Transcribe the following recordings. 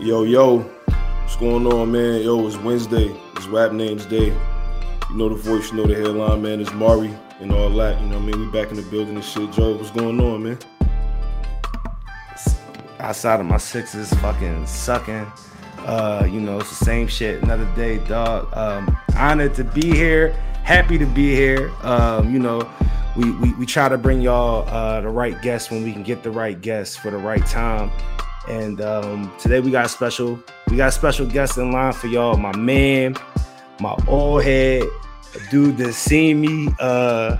Yo, yo, what's going on, man? Yo, it's Wednesday. It's Rap Names Day. You know the voice, you know the headline, man. It's Mari and all that. You know what I mean? We back in the building and shit. Joe, what's going on, man? Outside of my sixes, fucking sucking. Uh, you know, it's the same shit. Another day, dog. Um, honored to be here. Happy to be here. Um, you know, we, we we try to bring y'all uh, the right guests when we can get the right guests for the right time. And um, today we got a special, we got a special guest in line for y'all. My man, my old head, dude that seen me, uh,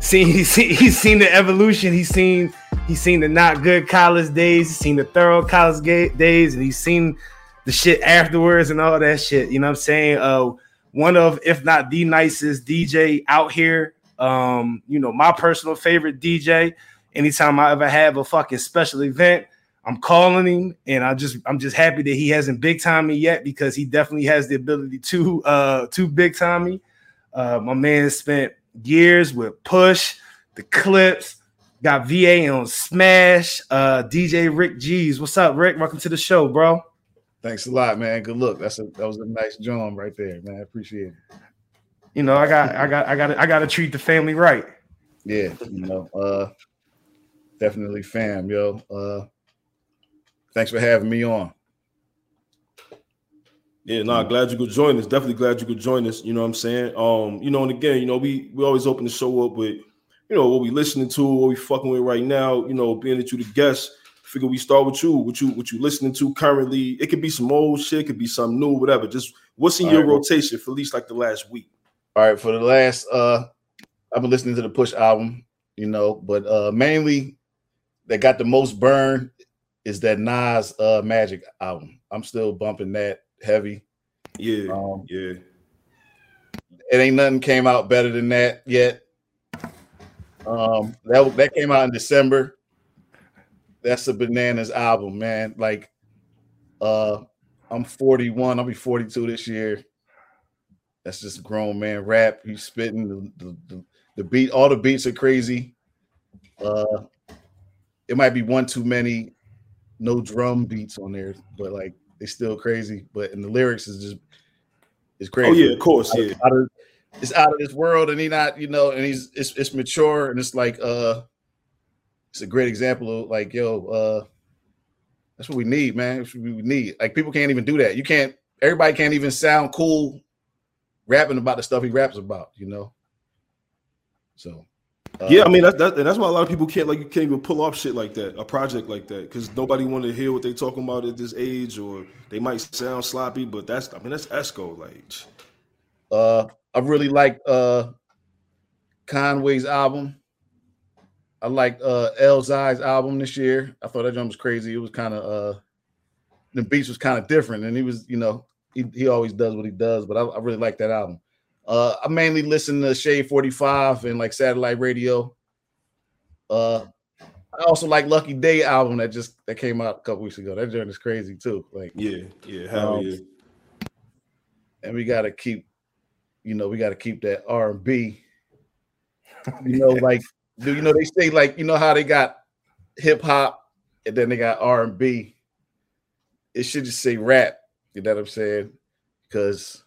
seen he's seen, seen the evolution. He's seen he's seen the not good college days. He's seen the thorough college ga- days, and he's seen the shit afterwards and all that shit. You know what I'm saying? Uh, one of, if not the nicest DJ out here. Um, you know, my personal favorite DJ. Anytime I ever have a fucking special event, I'm calling him, and I just I'm just happy that he hasn't big time me yet because he definitely has the ability to uh to big time me. Uh, my man spent years with Push, the Clipse, got VA on Smash. Uh, DJ Rick G's, what's up, Rick? Welcome to the show, bro. Thanks a lot, man. Good look. That's a that was a nice drum right there, man. I appreciate it. You know, I got I got I got I got to treat the family right. Yeah, you know, uh, definitely fam, yo. Uh, thanks for having me on. Yeah, no, nah, glad you could join us. Definitely glad you could join us. You know what I'm saying? Um, you know, and again, you know, we we always open the show up with, you know, what we listening to, what we fucking with right now. You know, being that you the guest, figure we start with you. What you what you listening to currently? It could be some old shit, it could be something new, whatever. Just what's in All your right. rotation for at least like the last week? All right, for the last uh I've been listening to the Push album, you know, but uh mainly that got the most burn is that Nas uh Magic album. I'm still bumping that heavy. Yeah, um, yeah. It ain't nothing came out better than that yet. Um, that that came out in December. That's a bananas album, man. Like, uh, I'm 41. I'll be 42 this year. That's just grown man rap. He's spitting the, the, the, the beat. All the beats are crazy. Uh, it might be one too many, no drum beats on there, but like it's still crazy. But and the lyrics is just it's crazy. Oh yeah, of course, yeah. Out of, it's out of this world, and he not you know, and he's it's it's mature, and it's like uh, it's a great example of like yo, uh, that's what we need, man. That's what we need. Like people can't even do that. You can't. Everybody can't even sound cool rapping about the stuff he raps about, you know. So yeah, I mean that's that, and that's why a lot of people can't like you can't even pull off shit like that, a project like that, because nobody want to hear what they talking about at this age, or they might sound sloppy, but that's I mean that's Esco like. Uh, I really like uh Conway's album. I liked uh Elzhi's album this year. I thought that drum was crazy. It was kind of uh the beats was kind of different, and he was you know he, he always does what he does, but I, I really like that album. Uh, I mainly listen to Shade 45 and like satellite radio. Uh, I also like Lucky Daye album that just that came out a couple weeks ago. That joint is crazy too. Like yeah, yeah, hell um, yeah. And we gotta keep, you know, we gotta keep that R and B. You know, like do you know they say like you know how they got hip hop and then they got R and B. It should just say rap you know what I'm saying? Because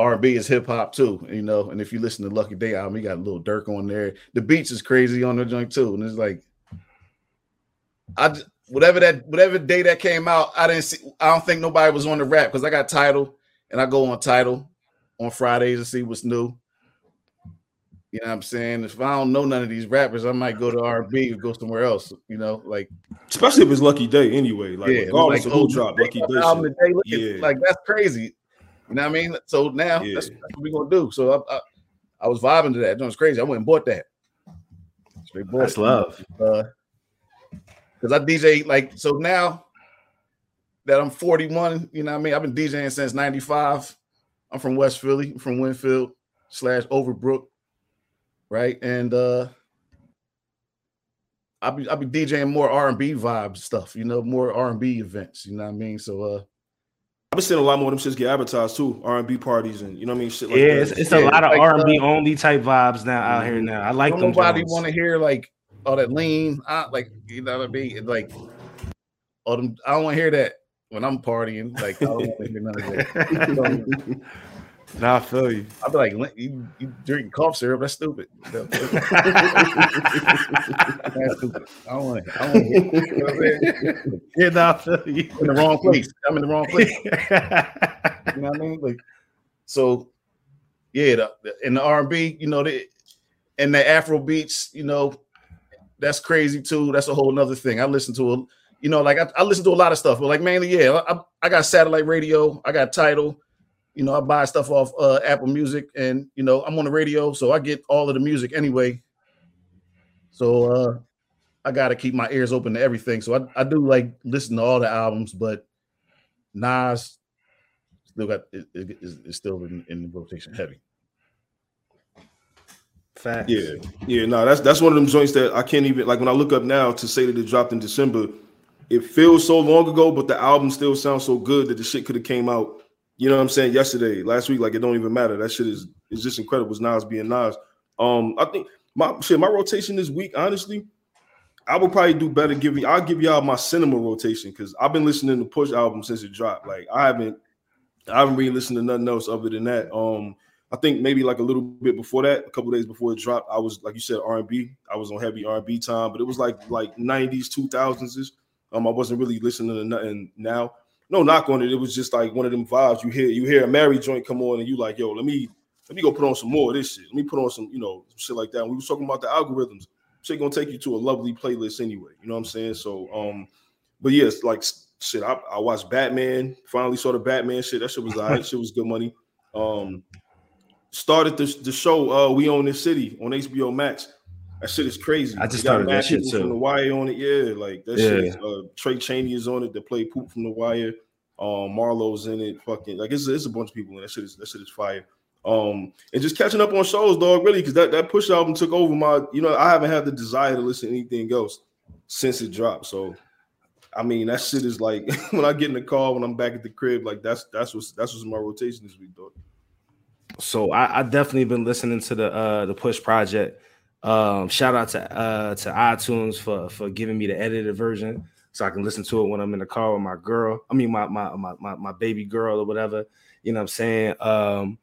R&B is hip hop too, you know. And if you listen to Lucky Daye album, he got a Lil Durk on there. The beats is crazy on the joint too, and it's like, I whatever that whatever day that came out, I didn't see. I don't think nobody was on the rap because I got Tidal, and I go on Tidal on Fridays to see what's new. You know what I'm saying? If I don't know none of these rappers, I might go to R&B or go somewhere else. You know, like especially if it's Lucky Daye anyway. Like yeah, regardless like, of who drop Lucky Daye, day yeah. like that's crazy. You know what I mean? So now yeah. that's, that's, what we're gonna do. So I, I, I was vibing to that. That was crazy. I went and bought that. Straight bought that's love. Uh, because I DJ like so now that I'm 41. You know what I mean? I've been DJing since '95. I'm from West Philly, I'm from Wynnefield slash Overbrook right? And uh I'll be I'll be DJing more R and B vibe stuff, you know, more R and B events. You know what I mean? So uh I've been seeing a lot more of them shits get advertised too, R and B parties and you know what I mean. Shit like yeah, it's, it's, a lot of R and B only type vibes now out here now. I like them. Nobody want to hear like all that lean, uh, like you know what I mean, like all them. I don't want to hear that when I'm partying. Like I don't want to hear none of that. Nah, I feel you. I'll be like, you, you drinking cough syrup? That's stupid. That's stupid. I don't want to. I don't want to. You know what I'm saying? Yeah, nah, I feel you. in the wrong place. I'm in the wrong place. You know what I mean? Like, so yeah, the, the- in the R&B, you know, the and the Afro beats, you know, that's crazy too. That's a whole nother thing. I listen to a, you know, like I, I listen to a lot of stuff, but like mainly, yeah, I, I got satellite radio, I got Tidal, you know, I buy stuff off uh, Apple Music, and you know, I'm on the radio, so I get all of the music anyway. So uh I gotta keep my ears open to everything. So I, I do like listen to all the albums, but Nas still got it, it- it's, it's still in, in rotation heavy. Facts. Yeah, yeah, no, that's that's one of them joints that I can't even like when I look up now to say that it dropped in December. It feels so long ago, but the album still sounds so good that the shit could have came out. You know what I'm saying? Yesterday, last week, like it don't even matter. That shit is is just incredible. It's Nas being Nas. Um, I think my shit, my rotation this week, honestly, I would probably do better giving. I'll give y'all my cinema rotation because I've been listening to Push album since it dropped. Like I haven't, I haven't really listened to nothing else other than that. Um, I think maybe like a little bit before that, a couple days before it dropped, I was like you said R and B. I was on heavy R and B time, but it was like like nineties, two thousands. Um, I wasn't really listening to nothing now. No knock on it. It was just like one of them vibes. You hear you hear a Mary joint come on, and you like, yo, let me let me go put on some more of this shit. Let me put on some, you know, shit like that. And we was talking about the algorithms. Shit gonna take you to a lovely playlist anyway. You know what I'm saying? So um, but yes, like shit, I, I watched Batman. Finally saw the Batman shit. That shit was alright. shit was good money. Um, started the, the show uh We Own This City on HBO Max. That shit is crazy. I just got started that shit too. From the Wire on it, yeah. Like that Yeah. shit. Is, uh, Tray Chaney is on it. That play Poot from the Wire. Um, Marlo's in it. Fucking like it's, it's a bunch of people in that shit. Is, that shit is fire. Um, and just catching up on shows, dog. Really, because that that Push album took over my. You know, I haven't had the desire to listen to anything else since it dropped. So, I mean, that shit is like when I get in the car when I'm back at the crib. Like that's that's what's that's what's my rotation this week, dog. So I, I definitely been listening to the uh the push project. Um, shout out to uh to iTunes for for giving me the edited version so I can listen to it when I'm in the car with my girl. I mean my my my my, my baby girl or whatever. You know what I'm saying? Um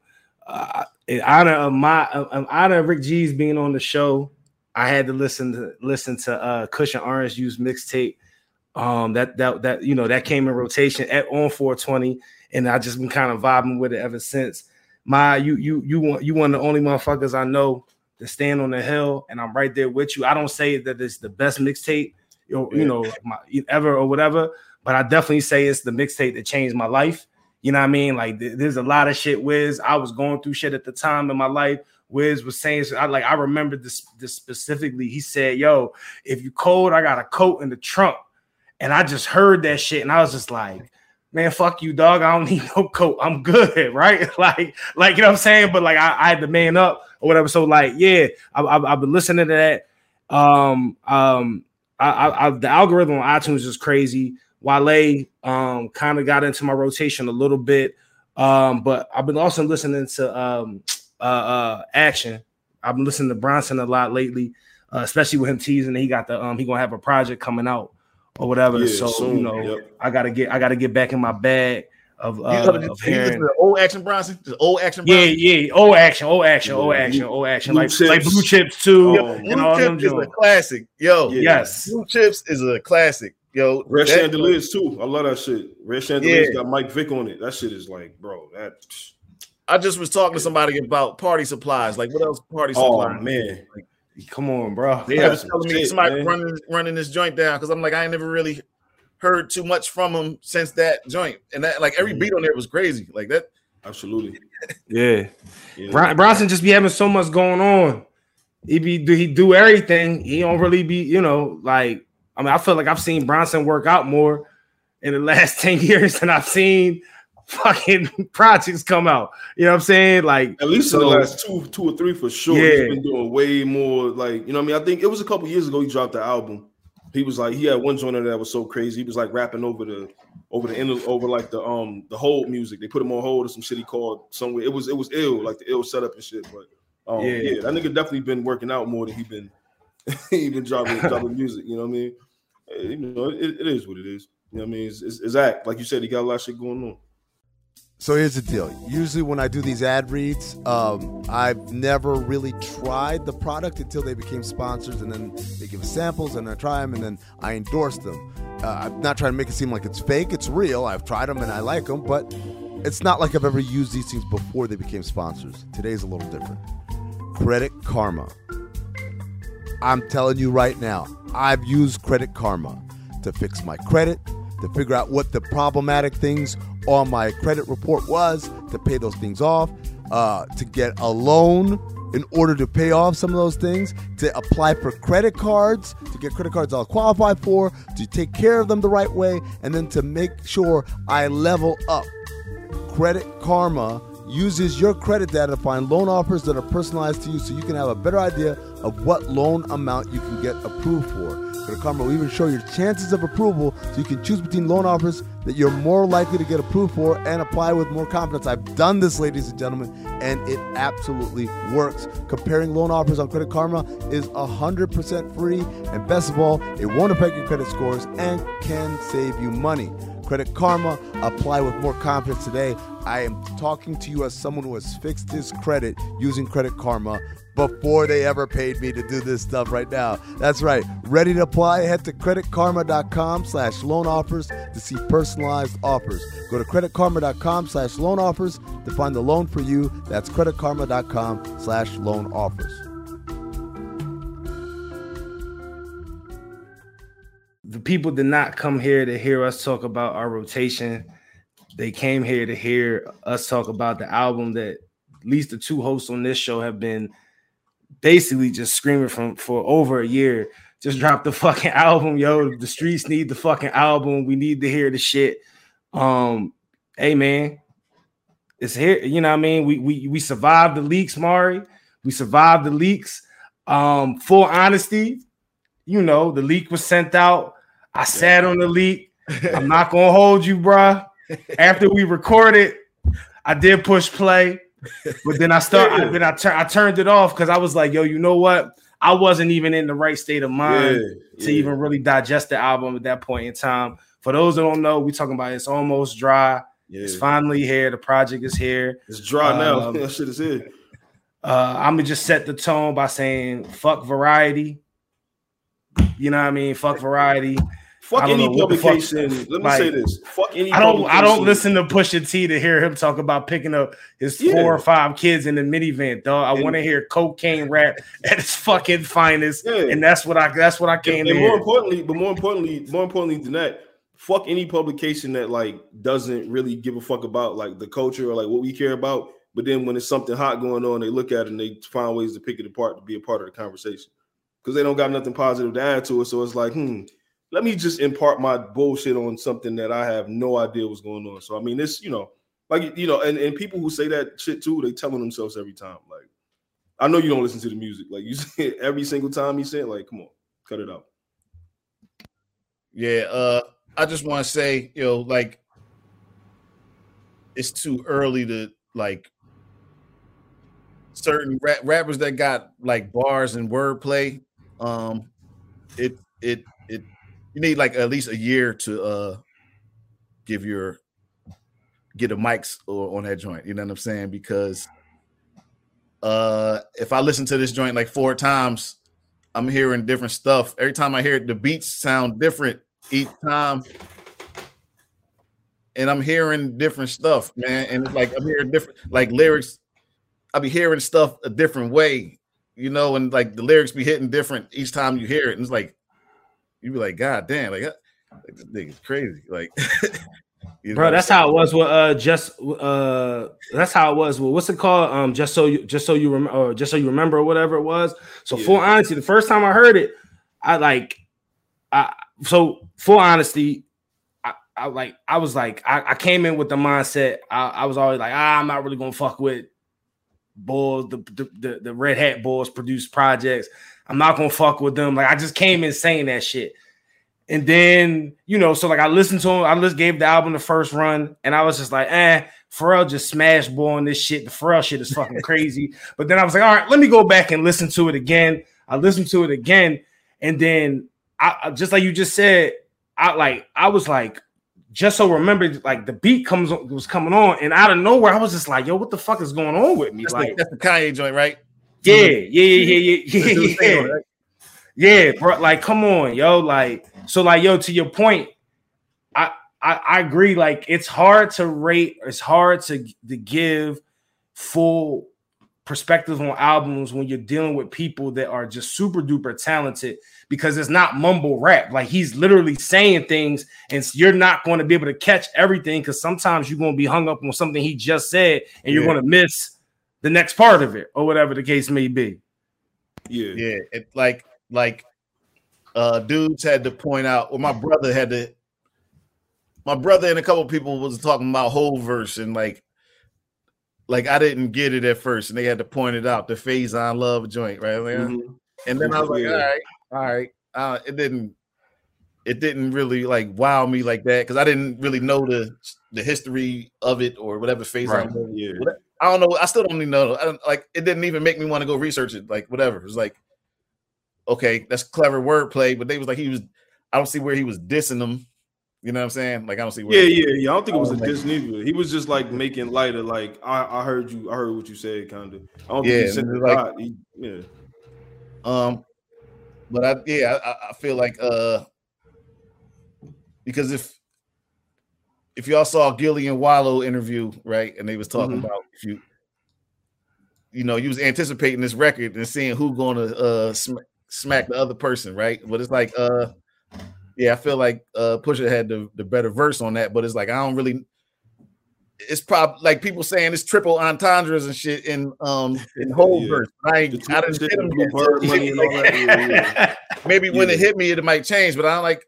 uh, in honor of my in honor of Rick G's being on the show, I had to listen to listen to uh Kush and Orange Juice mixtape. Um that that that you know that came in rotation at on 420 and I just been kind of vibing with it ever since my you you you want you one of the only motherfuckers I know to stand on the hill, and I'm right there with you. I don't say that it's the best mixtape, you know, you know, my, ever or whatever, but I definitely say it's the mixtape that changed my life. You know what I mean? Like th- there's a lot of shit. Wiz, I was going through shit at the time in my life. Wiz was saying, I like I remember this this specifically. He said, "Yo, if you cold, I got a coat in the trunk," and I just heard that shit, and I was just like man, fuck you, dog. I don't need no coat. I'm good, right? like, like you know what I'm saying. But like, I, I had to man up or whatever. So like, yeah, I, I've been listening to that. Um, um, I, I, I the algorithm on iTunes is crazy. Wale um kind of got into my rotation a little bit. Um, but I've been also listening to um uh, uh action. I've been listening to Bronson a lot lately, uh, especially with him teasing that he got the um he gonna have a project coming out or whatever. Yeah, so you know, yep. I gotta get I gotta get back in my bag of, You uh, know, of you listen hearing. to old Action Bronson, the old action Yeah, Bronson. yeah, old action, old action, old action, old action, Blue like Chips. like blue chips too. Yo, and Blue all them Chips is a joints. classic, yo. Yeah. Yes, Blue Chips is a classic, yo. Red That- Chandeliers too. I love that shit. Red Chandeliers Yeah. got Mike Vick on it. That shit is like, bro. That. I just was talking to somebody about party supplies. Like, what else party Oh supplies? man. come on, bro. They Yeah, was some telling me shit, somebody man. running running this joint down because I'm like, I ain't never really heard too much from him since that joint. And that like every mm-hmm. beat on there was crazy. Like that. Absolutely. Yeah, Yeah. Bron- Bronson just be having so much going on. He be do he do everything. He don't really be, you know, like I mean, I feel like I've seen Bronson work out more in the last 10 years than I've seen fucking projects come out. You know what I'm saying? Like At least in the last two, two or three for sure. Yeah. He's been doing way more. Like you know, what I mean, I think it was a couple years ago he dropped the album. He was like, he had one joint that was so crazy. He was like rapping over the, over the end, of, over like the um the hold music. They put him on hold or some shit he called somewhere. It was it was ill, like the ill setup and shit. But um, Yeah. yeah. that nigga definitely been working out more than he been he been dropping dropping music. You know what I mean? Eh, You know, it, it is what it is. You know what I mean? It's, it's, it's act. Like you said, he got a lot of shit going on. So here's the deal. Usually, when I do these ad reads, um, I've never really tried the product until they became sponsors, and then they give us samples, and I try them, and then I endorse them. Uh, I'm not trying to make it seem like it's fake. It's real. I've tried them and I like them, but it's not like I've ever used these things before they became sponsors. Today's a little different. Credit Karma. I'm telling you right now, I've used Credit Karma to fix my credit, to figure out what the problematic things on my credit report was, to pay those things off, uh, to get a loan in order to pay off some of those things, to apply for credit cards, to get credit cards I'll qualify for, to take care of them the right way, and then to make sure I level up. Credit Karma uses your credit data to find loan offers that are personalized to you so you can have a better idea of what loan amount you can get approved for. Credit Karma will even show your chances of approval so you can choose between loan offers that you're more likely to get approved for and apply with more confidence. I've done this, ladies and gentlemen, and it absolutely works. Comparing loan offers on Credit Karma is 100% free, and best of all, it won't affect your credit scores and can save you money. Credit Karma, apply with more confidence today. I am talking to you as someone who has fixed his credit using Credit Karma before they ever paid me to do this stuff right now. That's right. Ready to apply? Head to creditkarma.com slash loan offers to see personalized offers. Go to creditkarma.com slash loan offers to find the loan for you. That's creditkarma.com slash loan offers. The people did not come here to hear us talk about our rotation. They came here to hear us talk about the album that at least the two hosts on this show have been – basically just screaming from for over a year. Just drop the fucking album, yo. The streets need the fucking album. We need to hear the shit. Um, hey man, it's here. You know what I mean? We we we survived the leaks, Mari. We survived the leaks. Um, full honesty, you know, the leak was sent out. I sat on the leak. I'm not gonna hold you, bruh. After we recorded, I did push play but then I start. Yeah. then I, tur- I turned it off because I was like, "Yo, you know what? I wasn't even in the right state of mind yeah, to yeah. even really digest the album at that point in time." For those that don't know, we talking about it's almost dry. It's finally here. The project is here. It's dry um, now. that shit is here. Uh, I'm gonna just set the tone by saying "fuck variety." You know what I mean? Fuck variety. Fuck any publication. Fuck, Let me like, say this. Fuck any. I don't. I don't listen to Pusha T to hear him talk about picking up his yeah. four or five kids in the minivan, dog. I want to hear cocaine rap at its fucking finest, yeah. and that's what I. That's what I came and, and more importantly, but more importantly, more importantly than that, fuck any publication that like doesn't really give a fuck about like the culture or like what we care about. But then when it's something hot going on, they look at it and they find ways to pick it apart to be a part of the conversation because they don't got nothing positive to add to it. So it's like, hmm let me just impart my bullshit on something that I have no idea what's going on. So I mean, this, you know, like you know, and, and people who say that shit too, they telling themselves every time. Like, I know you don't listen to the music. Like you say every single time you say it, like, come on, cut it out. Yeah, uh, I just want to say, you know, like it's too early to like certain rap- rappers that got like bars and wordplay. Um, it it you need like at least a year to uh give your get a mics or on that joint. You know what I'm saying? Because uh if I listen to this joint like four times, I'm hearing different stuff. Every time I hear it, the beats sound different each time. And I'm hearing different stuff, man. And it's like I'm hearing different like lyrics. I'll be hearing stuff a different way, you know, and like the lyrics be hitting different each time you hear it. And it's like you'd be like, God damn, like, like this nigga's crazy. Like, bro, that's how it was with uh just uh that's how it was with what's it called? Um, just so you just so you remember or just so you remember or whatever it was. So yeah. full honesty, the first time I heard it, I like I so full honesty, I, I like I was like I, I came in with the mindset I, I was always like ah, I'm not really gonna fuck with Bulls, the, the the, the red hat Bulls produce projects. I'm not gonna fuck with them. Like I just came in saying that shit. And then, you know, so like I listened to him, I just gave the album the first run, and I was just like, eh, Pharrell just smashed boy on this shit. The Pharrell shit is fucking crazy. but then I was like, all right, let me go back and listen to it again. I listened to it again, and then I just like you just said, I like I was like just so remember like the beat comes on, was coming on and out of nowhere I was just like yo what the fuck is going on with me That's, like the, that's the Kanye joint, right? Yeah yeah yeah yeah yeah yeah, yeah. Yeah, bro. Like, come on, yo. Like, so, like, yo, to your point, I, I I agree. Like, it's hard to rate, it's hard to, to give full perspective on albums when you're dealing with people that are just super duper talented because it's not mumble rap. Like he's literally saying things, and you're not going to be able to catch everything because sometimes you're going to be hung up on something he just said, and you're going to miss the next part of it, or whatever the case may be. Yeah. Yeah, it like like uh dudes had to point out, or my brother had to. My brother and a couple people was talking about Hov verse and like, like I didn't get it at first, and they had to point it out. The phase on love joint, right? Like, Mhm. And then I was like, Yeah. all right, all right. Uh, it didn't it didn't really like wow me like that because I didn't really know the the history of it or whatever phase Right. on love. Yeah. I don't know. I still don't even know. I don't like it didn't even make me want to go research it. Like whatever. It's like, okay, that's clever wordplay, but they was like he was I don't see where he was dissing them. You know what I'm saying? Like I don't see where Yeah, yeah, yeah. I don't think it was a Oh, diss neither. He was just like making light of like I, I heard you, I heard what you said, kind of. I don't Yeah, think he said it like, he, yeah. Um, but I yeah, I, I feel like uh because if if y'all saw Gillie and Wallo interview, right, and they was talking Mhm. about if you you know you was anticipating this record and seeing who gonna uh sm- smack the other person, right? But it's like uh yeah, I feel like uh Pusha had the, the better verse on that, but it's like I don't really it's probably like people saying it's triple entendres and shit in um in Hov Yeah. verse. I ain't I didn't hit him blue yet. bird money and all that. Yeah, maybe when it hit me, it might change, but I don't like,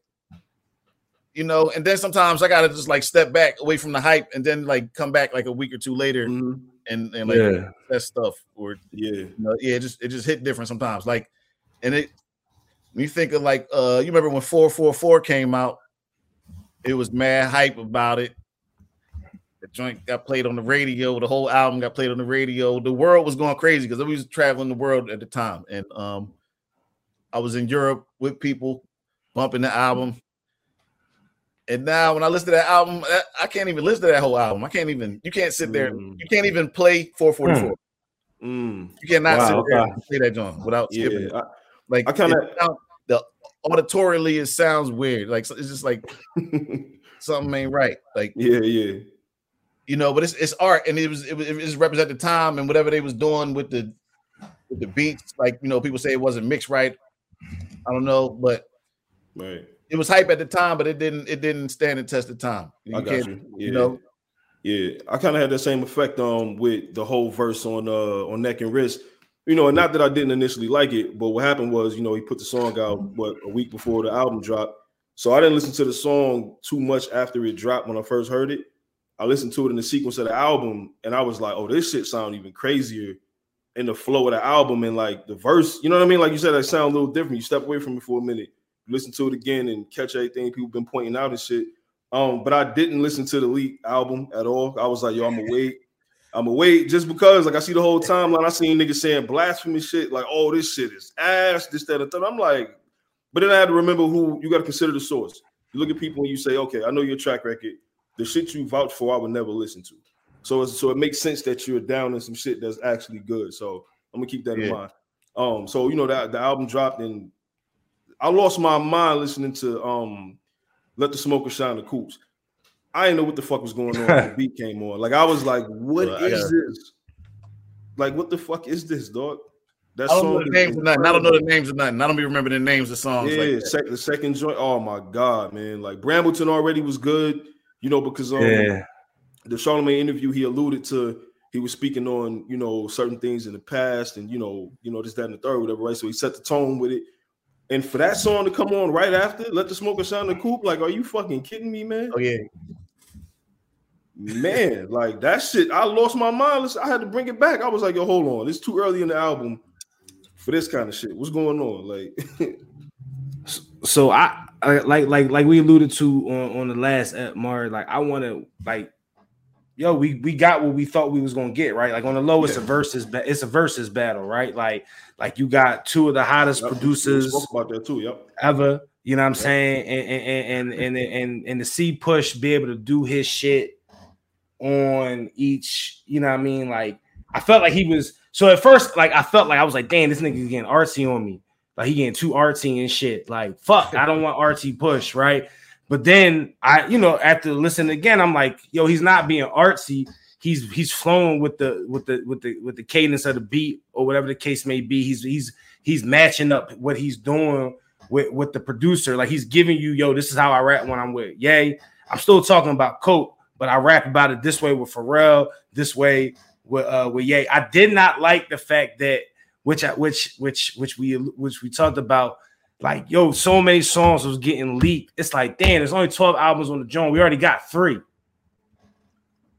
you know. And then sometimes I gotta just like step back away from the hype, and then like come back like a week or two later, Mhm. and and like Yeah. that stuff, or Yeah. you know, yeah, it just it just hit different sometimes. Like, and it when you think of like, uh, you remember when four four four came out, it was mad hype about it. The joint got played on the radio. The whole album got played on the radio. The world was going crazy because we was traveling the world at the time, and um, I was in Europe with people bumping the album. And now, when I listen to that album, I- I can't even listen to that whole album. I can't even. You can't sit there. Mm. You can't even play 444. Mm. You cannot Wow, sit there and play that joint without skipping. Yeah. it. I, Like I kinda- sound- the auditorily it sounds weird. Like it's just like something ain't right. Like yeah, yeah. you know, but it's it's art and it was it was it was represent the time and whatever they was doing with the with the beats. Like you know, people say it wasn't mixed right. I don't know, but Right. It was hype at the time, but it didn't it didn't stand the test of time. You I got can't- you. Yeah. you know. Yeah, I kind of had that same effect um with the Hov verse on uh on neck and wrist. You know, and not that I didn't initially like it, but what happened was, you know, he put the song out what a week before the album dropped. So I didn't listen to the song too much after it dropped when I first heard it. I listened to it in the sequence of the album, and I was like, "Oh, this shit sound even crazier." In the flow of the album and like the verse, you know what I mean? Like you said, that sound a little different. You step away from it for a minute, listen to it again, and catch everything people been pointing out and shit. Um, but I didn't listen to the Leak album at all. I was like, yo, I'm wait. I'm wait just because, like, I see the whole timeline. I seen niggas saying blasphemy shit, like, oh, this shit is ass, this, that, and that. I'm like, but then I had to remember who you got to consider the source. You look at people and you say, okay, I know your track record. The shit you vouch for, I would never listen to. So, it's, so it makes sense that you're down in some shit that's actually good. So I'm gonna keep that in mind. Um, so you know that the album dropped and I lost my mind listening to um let the smoker shine the coops. I didn't know what the fuck was going on when the beat came on. Like I was like, what Well, is gotta- this? Like, what the fuck is this, dog? That I don't know the names of nothing. I don't know the names of nothing. I don't even remember the names of songs. Yeah, like sec- the second joint. Oh my god, man! Like Brambleton already was good, you know, because um, Yeah. the Charlemagne interview, he alluded to he was speaking on you know certain things in the past, and you know, you know this, that, and the third, whatever, right? So he set the tone with it. And for that song to come on right after, let the smoker shine the coop, like, are you fucking kidding me, man? Oh yeah, Man, like that shit, I lost my mind. Listen, I had to bring it back. I was like, yo, hold on, it's too early in the album for this kind of shit. What's going on? Like, so I, I like like like we alluded to on, on the last uh, ep, Mar, like I want to like yo, we we got what we thought we was gonna get, right? Like on the low, it's a versus it's a versus battle, right? Like like you got two of the hottest Yep, producers about that too. Yep. ever You know what I'm saying? And and and and and, and to see Push be able to do his shit on each, you know what I mean? Like I felt like he was so at first, like I felt like I was like, damn, this nigga's getting artsy on me. Like he getting too artsy and shit. Like, fuck, I don't want artsy push, right? But then I, you know, after listening again, I'm like, yo, he's not being artsy. He's he's flowing with the with the with the with the cadence of the beat or whatever the case may be. He's he's he's matching up what he's doing with with the producer. Like he's giving you, yo, this is how I rap when I'm with Ye. I'm still talking about Coke, but I rap about it this way with Pharrell, this way with uh with Ye. I did not like the fact that which I which which which we which we talked about. Like, yo, so many songs was getting leaked. It's like, damn, there's only 12 albums on the joint. We already got three.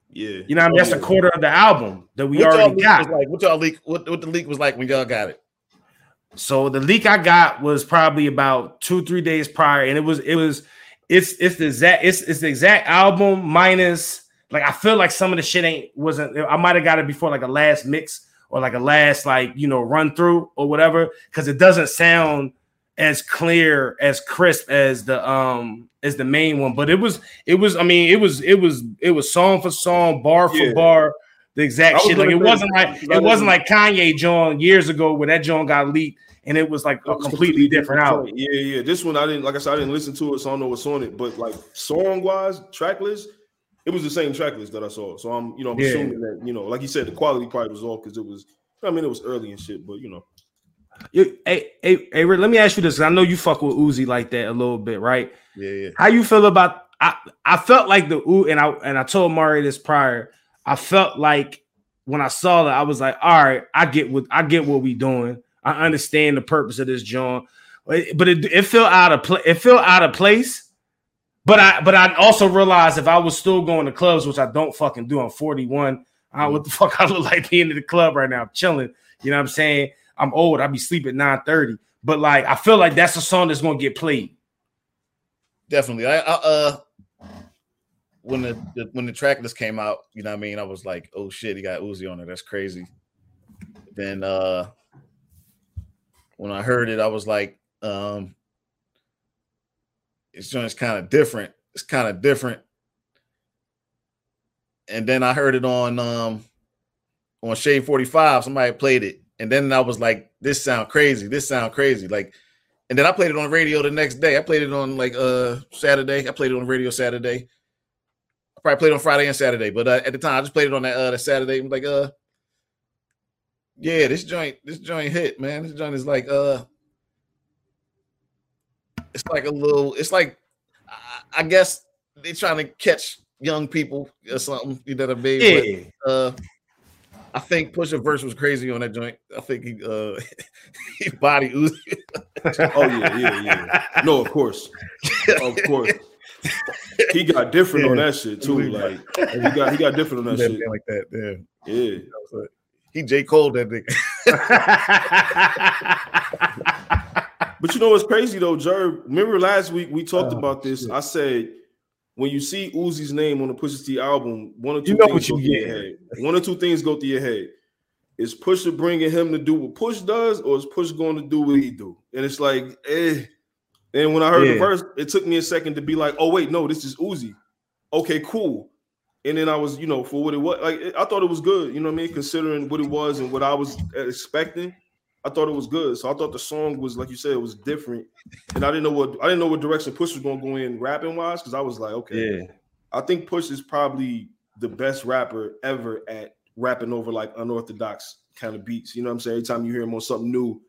Yeah. You know, I mean? that's a quarter of the album that we what already got. Like, what y'all leak? What, what the leak was like when y'all got it? So the leak I got was probably about two, three days prior, and it was it was it's it's the exact it's it's the exact album minus like I feel like some of the shit ain't wasn't I might have got it before like a last mix or like a last like you know run through or whatever because it doesn't sound as clear as crisp as the um as the main one but it was it was i mean it was it was it was song for song bar for Yeah. bar the exact shit like it wasn't like it wasn't like kanye john years ago where that john got leaked and it was like a completely different album. Yeah, yeah. This one I didn't like I said, I didn't listen to it, so I don't know what's on it. But like song wise, track list, it was the same track list that I saw. So I'm, you know, I'm Yeah. assuming that, you know, like you said, the quality probably was off because it was I mean it was early and shit, but you know. You- hey, hey, hey, let me ask you this. I know you fuck with Uzi like that a little bit, right? Yeah, yeah. How you feel about? I I felt like the U and I and I told Mari this prior. I felt like when I saw that, I was like, all right, I get what I get what we doing. I understand the purpose of this, John. But it, it, felt out of place. It felt out of place. But I but I also realized if I was still going to clubs, which I don't fucking do, I'm 41. I what the fuck I look like being in the club right now, chilling. You know what I'm saying? I'm old. I be sleeping 9:30. But like I feel like that's a song that's gonna get played. definitely. I, I uh when the, the when the track list came out, you know what I mean, I was like, oh shit, he got Uzi on it. That's crazy. Then uh when I heard it, I was like, um it's just kind of different. It's kind of different. And then I heard it on um on Shade 45. Somebody played it. And then I was like, this sound crazy. This sound crazy. Like and then I played it on radio the next day. I played it on like uh Saturday. I played it on radio Saturday. I probably played it on Friday and Saturday, but uh, at the time I just played it on that uh that Saturday. I'm like, uh, yeah, this joint, this joint hit, man. This joint is like uh, it's like a little, it's like I, I guess they're trying to catch young people or something. You know what I mean? But, Yeah. uh, I think Pusha verse was crazy on that joint. I think he uh he body Uzi. Oh yeah, yeah, yeah. No, of course. Of course. He got different on that shit too. Like he got he got different on that shit. like that. Yeah. Yeah. He J. Cole that nigga. But you know what's crazy though, Jerv? Remember last week we talked Oh, about this. I said when you see Uzi's name on the Pusha T album, one or two You know things what go you through your head. One or two things go through your head. Is Pusha bringing him to do what Push does, or is Push going to do what he do? And it's like, eh. And when I heard Yeah. the verse, it took me a second to be like, oh wait, no, this is Uzi. Okay, cool. And then I was, you know, for what it was, like I thought it was good. You know what I mean? Considering what it was and what I was expecting, I thought it was good. So I thought the song was, like you said, it was different. And I didn't know what I didn't know what direction Push was going to go in rapping wise because I was like, okay, yeah. I think Push is probably the best rapper ever at rapping over like unorthodox kind of beats. You know what I'm saying? Every time you hear him on something new,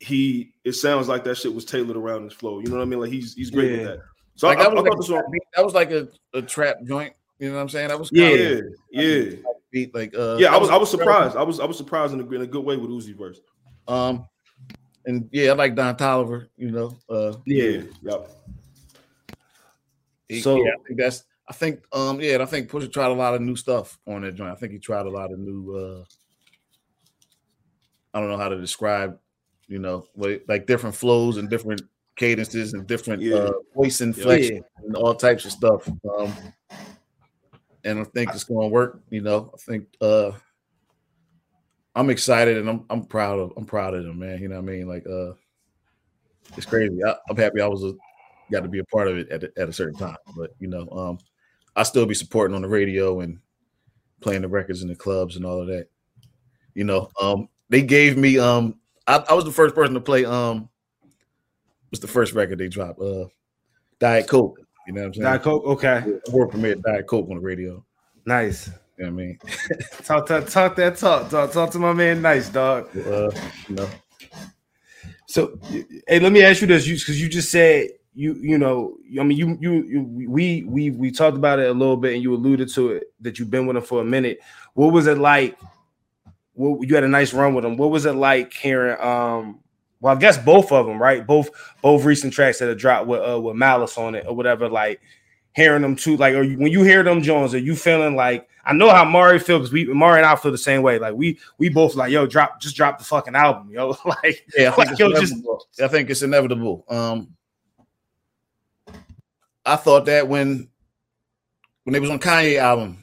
he it sounds like that shit was tailored around his flow. You know what I mean? Like he's he's great Yeah. with that. So Like, I, I, that, was I like thought the song, that was like a, a trap joint. You know what I'm saying? That was Yeah. kinda yeah, yeah, beat like uh yeah. I that was I was surprised. I was I was surprised in a, in a good way with Uzi verse. Um and yeah, I like Don Toliver, you know. Uh Yeah. yep. he- So- yeah, I think that's I think um yeah, and I think Pusha tried a lot of new stuff on that joint. I think he tried a lot of new uh I don't know how to describe, you know, like, different flows and different cadences and different Yeah. uh, voice inflection and all types of stuff. Um, and I think it's going to work. You know, I think uh, I'm excited and I'm I'm proud of I'm proud of them, man. You know what I mean? Like uh, it's crazy. I, I'm happy I was a got to be a part of it at a, at a certain time. But you know, um, I still be supporting on the radio and playing the records in the clubs and all of that. You know, um, they gave me um, I, I was the first person to play um, what's the first record they dropped? Uh, Diet Coke. You know what I'm saying? Diet Coke. Okay. World premiered Diet Coke on the radio. Nice. You know what I mean? talk, talk, talk that talk. Talk, talk to my man. Nice dog. Uh, you know. So, hey, let me ask you this, because you, you just said you you know I mean you, you you we we we talked about it a little bit and you alluded to it that you've been with him for a minute. What was it like? What you had a nice run with him. What was it like hearing um well I guess both of them, right? Both both recent tracks that have dropped with uh, with Malice on it or whatever like hearing them too like you, when you hear them Jones are you feeling like I know how Mari feels we Mari and I feel the same way like we we both like yo drop just drop the fucking album yo like yeah I think, like, yo, just, I think it's inevitable um I thought that when when they was on Kanye album.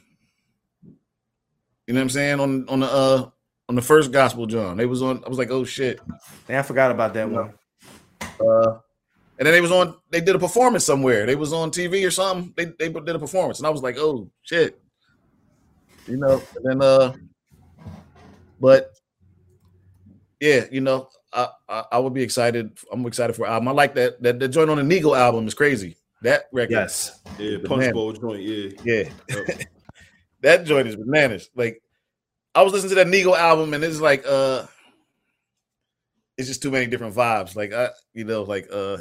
You know what I'm saying? On on the uh on the first gospel John. They was on I was like, oh shit. Man, I forgot about that one. Uh and then they was on they did a performance somewhere. They was on TV or something. They they did a performance and I was like, oh shit. You know, and then uh but yeah, you know, I, I, I would be excited. I'm excited for album. I like that that the joint on the Nigo album is crazy. That record. Yes. Yeah, Punch Bowl joint. Yeah. Yeah. that joint is bananas. Like, I was listening to that Nigo album, and it's like, uh, it's just too many different vibes. Like, I, you know, like, uh,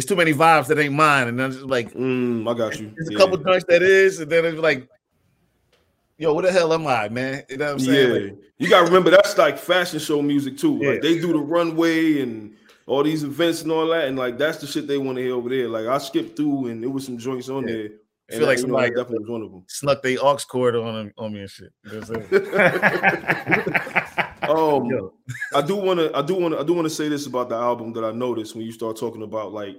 it's too many vibes that ain't mine. And I'm just like, mm, I got you. There's yeah. a couple joints that is, and then it's like, yo, what the hell am I, man? You know what I'm saying? Yeah. Like, you gotta remember that's like fashion show music too. Yeah. Like they do the runway and all these events and all that, and like that's the shit they want to hear over there. Like I skipped through and there was some joints on yeah. there. I feel like somebody know, definitely was one of them. Snuck the aux cord on on me and shit. You know um, I do want to, I do want to, I do want to say this about the album that I noticed when you start talking about like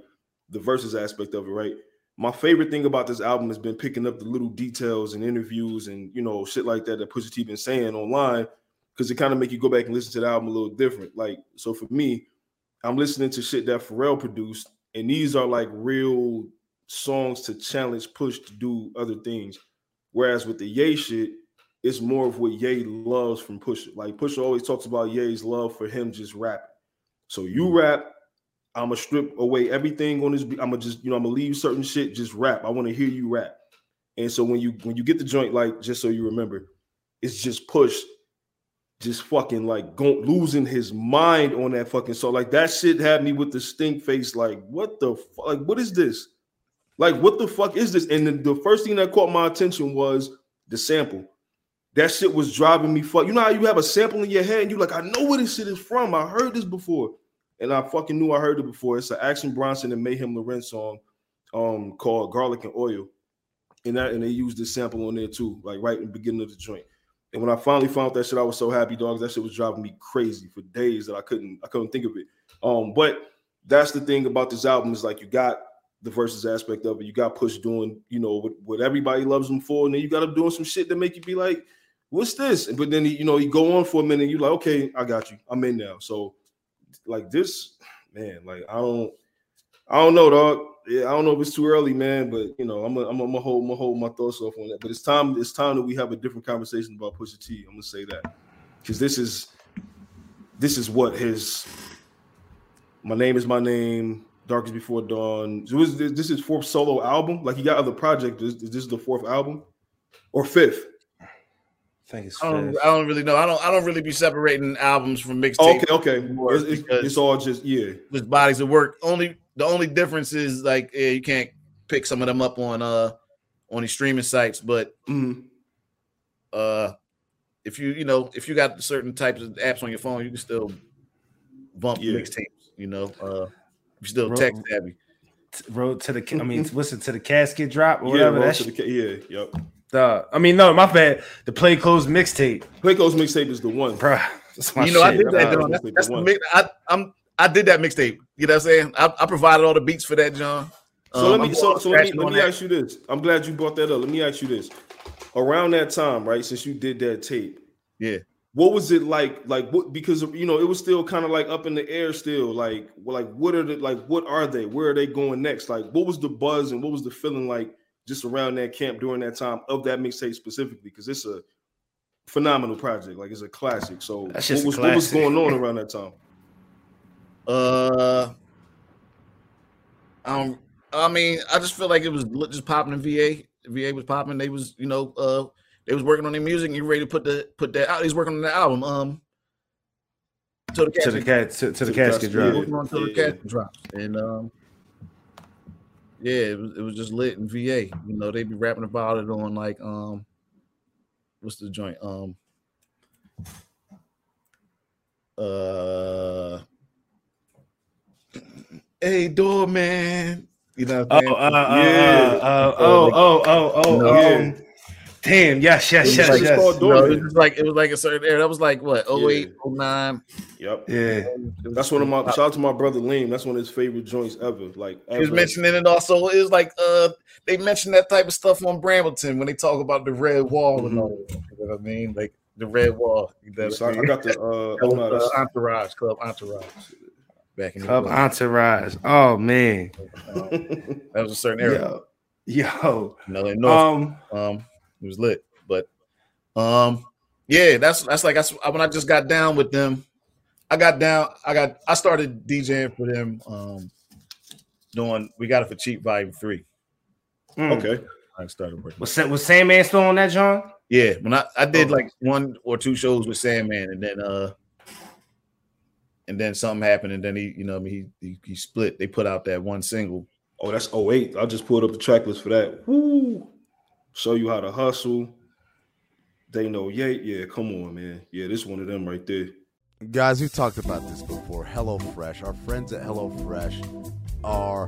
the verses aspect of it, right? My favorite thing about this album has been picking up the little details and interviews and you know shit like that that Pusha T been saying online because it kind of make you go back and listen to the album a little different. Like so for me, I'm listening to shit that Pharrell produced, and these are like real songs to challenge Push to do other things. Whereas with the Ye shit, it's more of what Ye loves from Push. Like Push always talks about Ye's love for him just rap. So you rap, I'm gonna strip away everything on this. I'm gonna just, you know, I'm gonna leave certain shit, just rap. I want to hear you rap. And so when you when you get the joint, like just so you remember, it's just push just fucking like going losing his mind on that fucking song. Like that shit had me with the stink face. Like, what the fuck? Like, what is this? Like, what the fuck is this? And the, the first thing that caught my attention was the sample. That shit was driving me fuck. You know how you have a sample in your head and you're like, I know where this shit is from. I heard this before. And I fucking knew I heard it before. It's an Action Bronson and Mayhem Lauren song um called Garlic and Oil. And that and they used this sample on there too, like right in the beginning of the joint. And when I finally found that shit, I was so happy, dogs. That shit was driving me crazy for days that I couldn't I couldn't think of it. Um, but that's the thing about this album is like you got the verses aspect of it. You got Push doing, you know, what, what everybody loves him for, and then you got him doing some shit that make you be like, "What's this?" But then he, you know, he go on for a minute. You're like, "Okay, I got you. I'm in now." So, like this, man, like I don't, I don't know, dog yeah, I don't know if it's too early, man, but you know, I'm gonna I'm gonna hold, I'm gonna hold my thoughts off on that. But it's time, it's time that we have a different conversation about Pusha T. I'm gonna say that because this is this is what his my name is my name. Darkest Before Dawn. Is this, is fourth solo album? Like he got other projects. Is, is this the fourth album or fifth? I think it's. I don't, I don't, really know. I don't. I don't really be separating albums from mixtapes. Okay, okay. It's, it's, it's, all just yeah. Just bodies of work. Only the only difference is like yeah, you can't pick some of them up on uh on these streaming sites, but mm, uh if you you know if you got certain types of apps on your phone, you can still bump yeah. mixtapes. You know, uh, you still road, text savvy. Road to the, I mean, listen to the casket drop or yeah, whatever. That's the, yeah, yep. The, I mean, no, my bad. The play close mixtape. Play close mixtape is the one, bro. You know, shit. I did that. Uh, that's, that's the, I, I'm I did that mixtape. You know what I'm saying? I, I, provided all the beats for that, John. So um, let me so, so let me let me ask you this. I'm glad you brought that up. Let me ask you this. Around that time, right? Since you did that tape, yeah. what was it like? Like what? Because you know it was still kind of like up in the air still. Like like what are the like what are they? Where are they going next? Like what was the buzz and what was the feeling like just around that camp during that time of that mixtape specifically? Because it's a phenomenal project. Like it's a classic. So That's what just a was what was going on around that time? Uh, um, I mean, I just feel like it was just popping in VA. VA was popping. They was, you know, uh, they was working on their music and you ready to put the put that out. He's working on the album. Um, to the to the casket, cat to, to the To the casket casket, drop. yeah. working the casket drops. And um, yeah, it was it was just lit in VA. You know, they be rapping about it on like um, what's the joint? Um, uh, hey doorman. You know, what I'm Oh, uh, saying? uh, Yeah. uh, uh, oh, oh, oh, oh, No, yeah. um, damn, yes, yes, It was yes, like yes. called You know, it was like it was like a certain era. That was like what Yeah. 08, 09. Yep. Yeah, That's one of my shout out to my brother Liam. That's one of his favorite joints ever. Like He was mentioning it also. It was like uh they mentioned that type of stuff on Brambleton when they talk about the red wall and all that. You know what I mean? Like the red wall. You know So I, I I got the uh, oh, no, was, uh, Entourage Club Entourage back in Club. Entourage. Oh man, Um, that was a certain era. yo, yo, You know, in North, um, um, it was lit. But um, yeah, that's that's like that's when I just got down with them. I got down. I got I started DJing for them. Um, doing we got it for cheap volume three. mm. okay. I started working. Was Sa- was Sandman still on that, John? Yeah, when I, I did Oh. like one or two shows with Sandman, and then uh, and then something happened, and then he, you know, I mean, he, he he split. They put out that one single. Oh, that's 08. I just pulled up the track list for that. Woo! Show you how to hustle. They know, yeah, yeah. Come on, man. Yeah, this one of them right there. Guys, we've talked about this before. HelloFresh. Our friends at HelloFresh are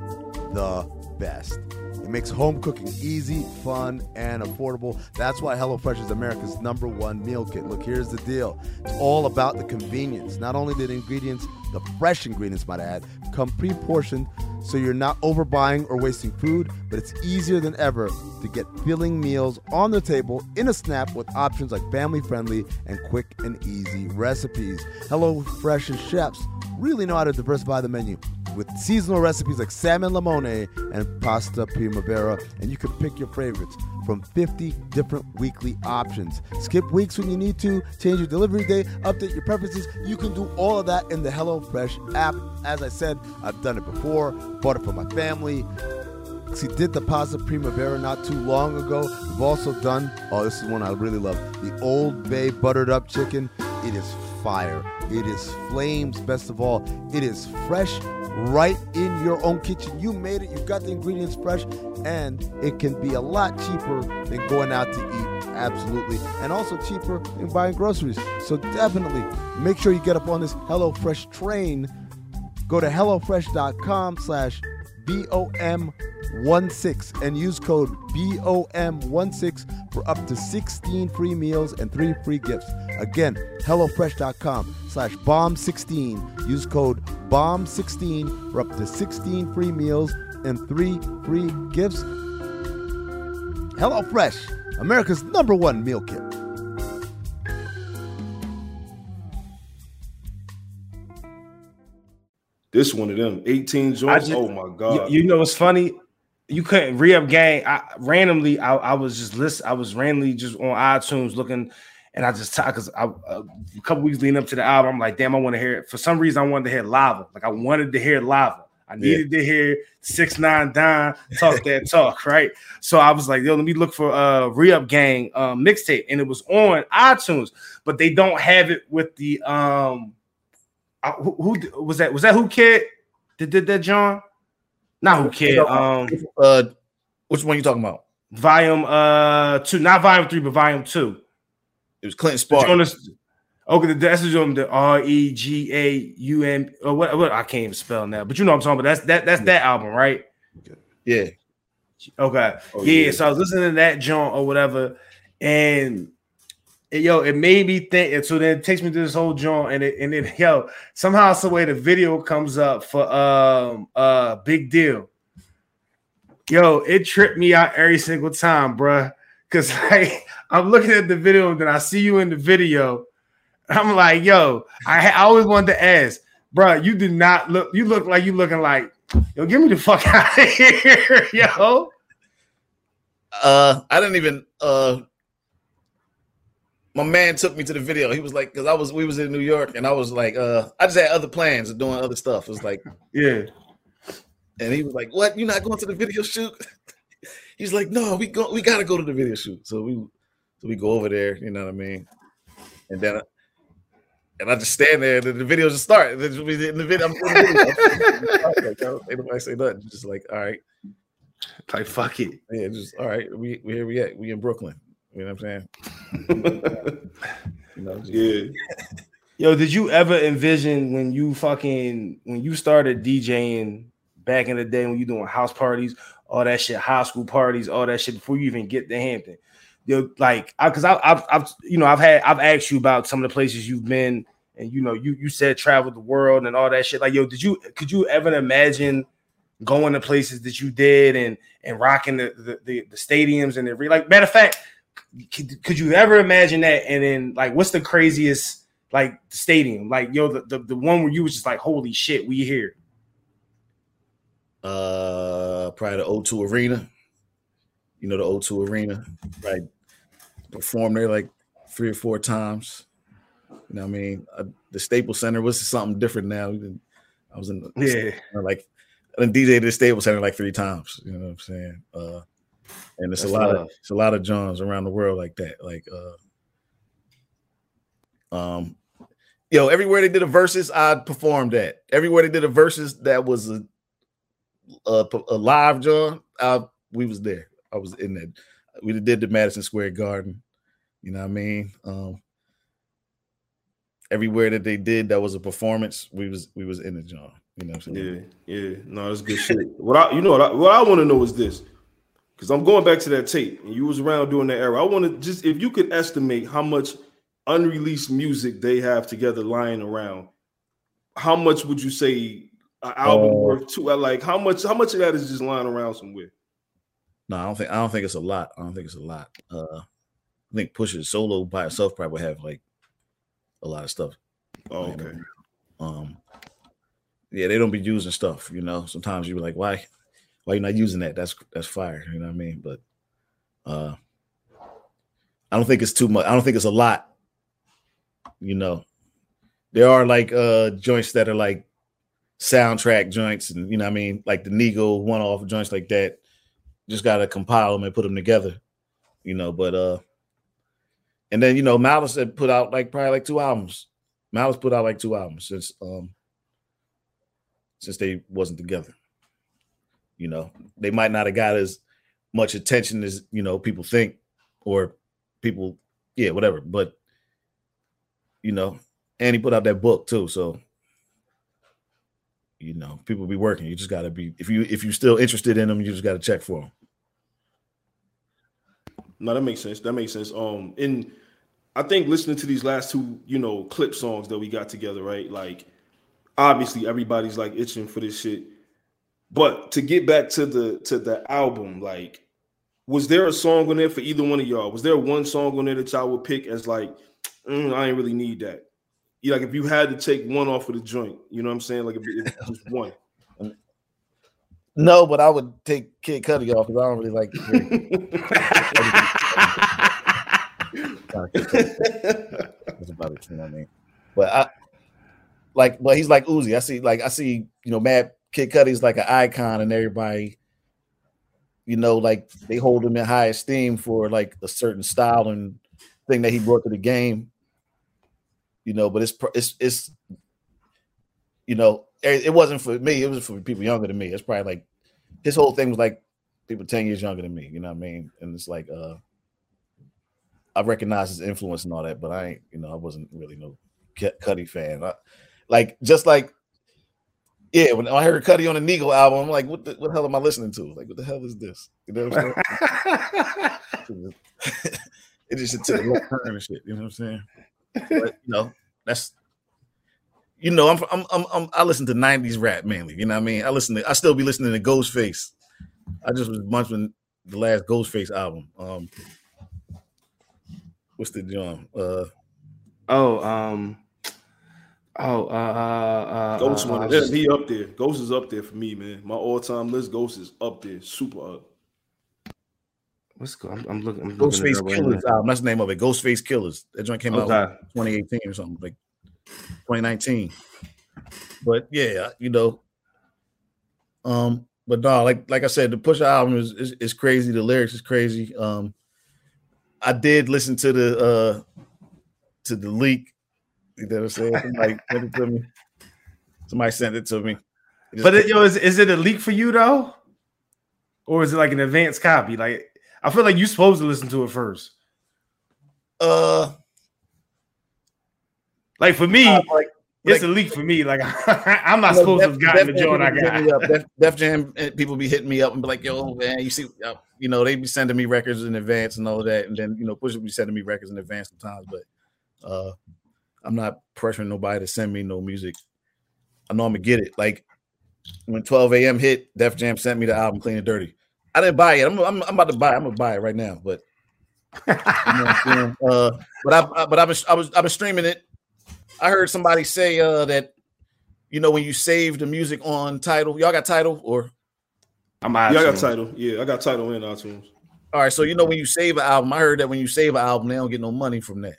the best. It makes home cooking easy, fun, and affordable. That's why HelloFresh is America's number one meal kit. Look, here's the deal it's all about the convenience. Not only the ingredients, the fresh ingredients, might I add, come pre portioned so you're not overbuying or wasting food, but it's easier than ever to get filling meals on the table in a snap with options like family friendly and quick and easy recipes. HelloFresh's chefs really know how to diversify the menu with seasonal recipes like salmon limone and pasta primavera, and you can pick your favorites from 50 different weekly options. Skip weeks when you need to, change your delivery day, update your preferences. You can do all of that in the HelloFresh app. As I said, I've done it before, bought it for my family. See, did the pasta primavera not too long ago. We've also done, oh, this is one I really love the Old Bay buttered up chicken. It is fire. It is flames, best of all. It is fresh right in your own kitchen. You made it, you've got the ingredients fresh, and it can be a lot cheaper than going out to eat. Absolutely. And also cheaper than buying groceries. So definitely make sure you get up on this HelloFresh train. Go to HelloFresh.com slash BOM16 and use code BOM16 for up to 16 free meals and 3 free gifts. Again, HelloFresh.com slash BOM16. Use code BOM16 for up to 16 free meals and 3 free gifts. HelloFresh, America's number one meal kit. This one of them 18 joints. just- oh my god. you know what's funny? You couldn't re-up gang. I randomly, I, I was just list. I was randomly just on iTunes looking, and I just because I uh, a couple weeks leading up to the album, I'm like, damn, I want to hear it. For some reason, I wanted to hear lava. Like I wanted to hear lava. I needed to hear six nine Don talk that talk, right? So I was like, yo, let me look for uh re-up gang um, mixtape, and it was on iTunes, but they don't have it with the um. Uh, who, who was that? Was that Whoo Kid that did that, John? Not Whoo Kid. Um, Uh, which one you talking about? volume uh two, not volume three, but volume two. It was Clinton The Spark. Jonas, okay, the- that's the joint, the R E G A U N or what, what I can't even spell now, but you know what I'm talking about. That's that that's that album, right? Yeah, Okay. Oh, yeah, yeah. so I was listening to that joint or whatever, and it- yo, it made me think. And so then it takes me to this whole joint, and it and then yo, somehow some way the video comes up for um uh big deal. Yo, it tripped me out every single time, bruh. Cause like I'm looking at the video, and then I see you in the video, I'm like, yo, I, I always wanted to ask, bro. You did not look. You look like you looking like, yo, get me the fuck out of here, yo. Uh, I didn't even. Uh, my man took me to the video. He was like, because I was, we was in New York, and I was like, uh, I just had other plans of doing other stuff. It was like, yeah. And he was like, "What? You're not going to the video shoot?" He's like, "No, we go. We got to go to the video shoot." So we, so we go over there. You know what I mean? And then, and I just stand there. And the video just start. In the video, I'm the video. like, nobody say nothing. Just like, all right, like fuck it. Yeah, just all right. We we here we at. We in Brooklyn. You know what I'm saying? you know, yeah. Yo, did you ever envision when you fucking when you started DJing back in the day when you doing house parties, all that shit, high school parties, all that shit before you even get to Hampton. Yo, like, because I, have I've, you know, I've had, I've asked you about some of the places you've been, and you know, you you said travel the world and all that shit. Like, yo, did you, could you ever imagine going to places that you did and and rocking the the, the, the stadiums and every like matter of fact, could, could you ever imagine that? And then like, what's the craziest like stadium? Like, yo, the, the the one where you was just like, holy shit, we here uh probably the O2 Arena. You know the O2 Arena, right? Performed there like three or four times. You know what I mean? Uh, the Staples Center was something different now. I was in the yeah, like and DJ the Staples Center like three times. You know what I'm saying? Uh, and it's That's a lot love. of it's a lot of Johns around the world like that. Like uh, um, yo, everywhere they did a verses, I performed that. Everywhere they did a verses that was a uh, a live John, I, we was there. I was in that. We did the Madison Square Garden. You know what I mean? Um, everywhere that they did that was a performance, we was we was in the John. You know what I'm saying? Yeah, yeah. No, that's good shit. What I you know what I, what I want to know is this. Because I'm going back to that tape, and you was around during that era. I want to just if you could estimate how much unreleased music they have together lying around, how much would you say an album uh, worth two. Like how much? How much of that is just lying around somewhere? No, I don't think. I don't think it's a lot. I don't think it's a lot. Uh, I think Pusha solo by itself probably would have like a lot of stuff. Oh, okay. Um, yeah, they don't be using stuff. You know, sometimes you be like, why, why you not using that? That's that's fire. You know what I mean? But uh, I don't think it's too much. I don't think it's a lot. You know, there are like uh joints that are like soundtrack joints and you know I mean like the Nigo one off joints like that. Just gotta compile them and put them together, you know. But uh, and then you know Malice had put out like probably like two albums. Malice put out like two albums since um since they wasn't together. You know, they might not have got as much attention as you know people think or people, yeah, whatever. But you know, and he put out that book too, so you know, people be working. You just got to be if you if you're still interested in them, you just got to check for them. No, that makes sense. That makes sense. Um, and I think listening to these last two, you know, Clipse songs that we got together, right? Like, obviously everybody's like itching for this shit. But to get back to the to the album, like, was there a song on there for either one of y'all? Was there one song on there that y'all would pick as like, mm, I ain't really need that? like if you had to take one off of the joint, you know what I'm saying? Like if, if just one. No, but I would take Kid Cudi off because I don't really like. That's about it. You know what I mean? But I like, but he's like Uzi. I see, like, I see, you know, Mad Kid Cudi's like an icon, and everybody, you know, like they hold him in high esteem for like a certain style and thing that he brought to the game you know. But it's it's it's you know it, wasn't for me. It was for people younger than me. It's probably like his whole thing was like people ten years younger than me. You know what I mean? And it's like uh I recognize his influence and all that, but I ain't you know I wasn't really no Cudi fan. I, like just like yeah, when I heard Cudi on the Nigo album, I'm like, what the, what the hell am I listening to? Like, what the hell is this? You know what I'm saying? it just took a turn and shit. You know what I'm saying? but, you know, that's you know, I'm, I'm, I'm, I'm, i listen to 90s rap mainly. You know what I mean? I listen to, I still be listening to Ghostface. I just was munching the last Ghostface album. Um, what's the John? Uh, Oh, um, oh, uh, uh, Ghost uh, one uh, of them. He up there. Ghost is up there for me, man. My all time list. Ghost is up there, super up. What's go? I'm, I'm looking. I'm Ghostface up right Killers album. That's the name of it. Ghostface Killahs. That joint came out in 2018 or something like 2019. But yeah, you know, um, but no, like like I said, the Pusha album is, is is crazy. The lyrics is crazy. Um, I did listen to the uh to the leak. You know what I'm saying? Somebody sent it to me. Somebody sent it to me. It just But it, yo, is, is it a leak for you though, or is it like an advanced copy? Like I feel like you're supposed to listen to it first. uh, Like for me, like it's like- a leak for me. Like I'm not You know, supposed to have gotten the Def Jam joint I people hit me got. up. Def, Def Jam eh, people be hitting me up and be like, "Yo, man, you see, uh, you know, they be sending me records in advance and all that, and then you know, Push be sending me records in advance sometimes." But uh, I'm not pressuring nobody to send me no music. I know I'm gonna get it. Like when 12 a.m. hit, Def Jam sent me the album "Clean and Dirty." I didn't buy it. I'm, I'm, I'm about to buy. it. I'm gonna buy it right now. But you know what I'm uh, but I, I but I was I was I was streaming it. I heard somebody say uh that you know when you save the music on Tidal, y'all got Tidal or I'm Yeah, I got Tidal. Yeah, I got title in iTunes. all right. So you know when you save an album, I heard that when you save an album, they don't get no money from that.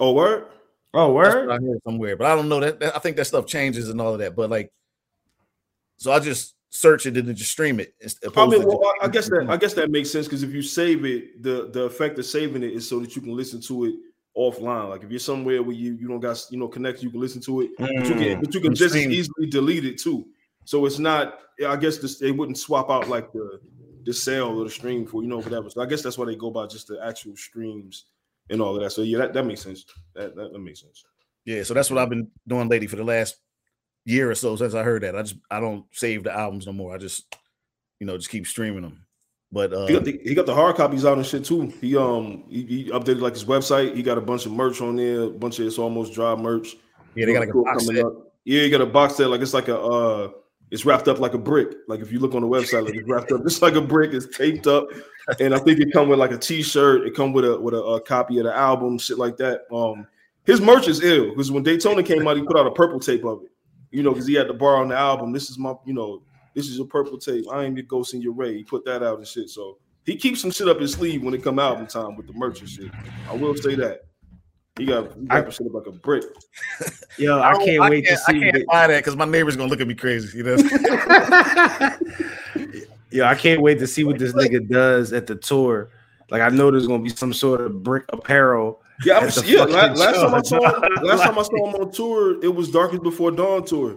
Oh, word? Oh, That's word. I heard somewhere, but I don't know that, that- I think that stuff changes and all of that. But like, so I just search it and then just stream it. as I mean, well, just- I I guess that I guess that makes sense because if you save it, the the effect of saving it is so that you can listen to it offline. Like if you're somewhere where you you don't got you know connect, you can listen to it, but you Mm. can but you can just as easily delete it too. So it's not. I guess this, they wouldn't swap out like the the sale or the stream for you know whatever. So I guess that's why they go by just the actual streams and all of that. So yeah, that, that makes sense. That, that that makes sense. yeah. So that's what I've been doing lately for the last year or so since I heard that. I just I don't save the albums no more. I just you know just keep streaming them. But uh, He got the he got the hard copies out and shit too. He um he, he updated like his website. He got a bunch of merch on there, a bunch of it's almost dry merch. yeah, they got like a Cool box coming set. up. Yeah, you got a box set like it's like a uh it's wrapped up like a brick. Like if you look on the website, like it's wrapped up just like a brick. It's taped up, and I think it come with like a T-shirt. It come with a with a, a copy of the album, shit like that. Um, his merch is ill because when Daytona came out, he put out a purple tape of it. You know, because he had to borrow on the album. This is my, you know, this is your purple tape. I am your ghost in your ray. He put that out and shit. So he keeps some shit up his sleeve when it come album time with the merch and shit. I will say that. He got, he got I- shit up like a brick. Yo, I don't- can't wait to can't- I see. can't buy that because my neighbor's gonna look at me crazy. You know, Yo, I can't wait to see what this nigga does at the tour. Like I know there's gonna be some sort of brick apparel. Yeah, I at was, yeah. La- fucking last time I saw him, last time I saw him on tour, it was Darkest Before Dawn tour,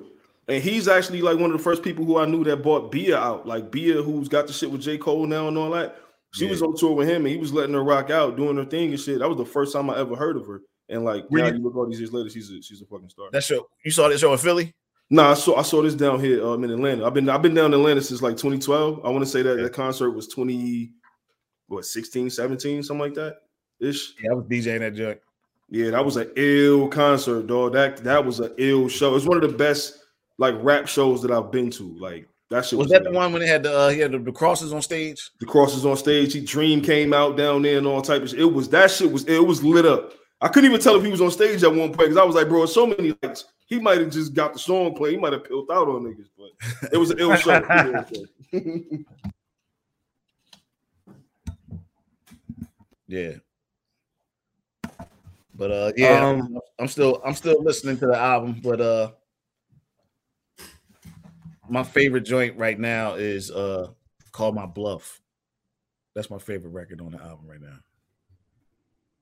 and he's actually like one of the first people who I knew that bought Bia out. Like Bia, who's got the shit with J Cole now and all that. She Yeah. was on tour with him, and he was letting her rock out, doing her thing and shit. That was the first time I ever heard of her. And like Were now you- look all these years later, she's a she's a fucking star. that show you saw this show in Philly. Nah, I saw I saw this down here um, in Atlanta. I've been I've been down in Atlanta since like 2012. I want to say that that concert was 20 what 16, 17, something like that ish. Yeah, I was DJing that joint. Yeah, that was an ill concert, dog. That that was an ill show. It's one of the best like rap shows that I've been to. Like that shit Was was, that the one when they had the uh, he had the, the crosses on stage? The crosses on stage. He Dream came out down there and all type of shit. It was that shit was it was lit up. I couldn't even tell if he was on stage at one point because I was like, bro, so many lights. He might have just got the song play. He might have peeled out on niggas, but it was an ill show. It was an ill show. Yeah. But uh yeah, Um, I'm still I'm still listening to the album, but uh my favorite joint right now is uh Call My Bluff. That's my favorite record on the album right now.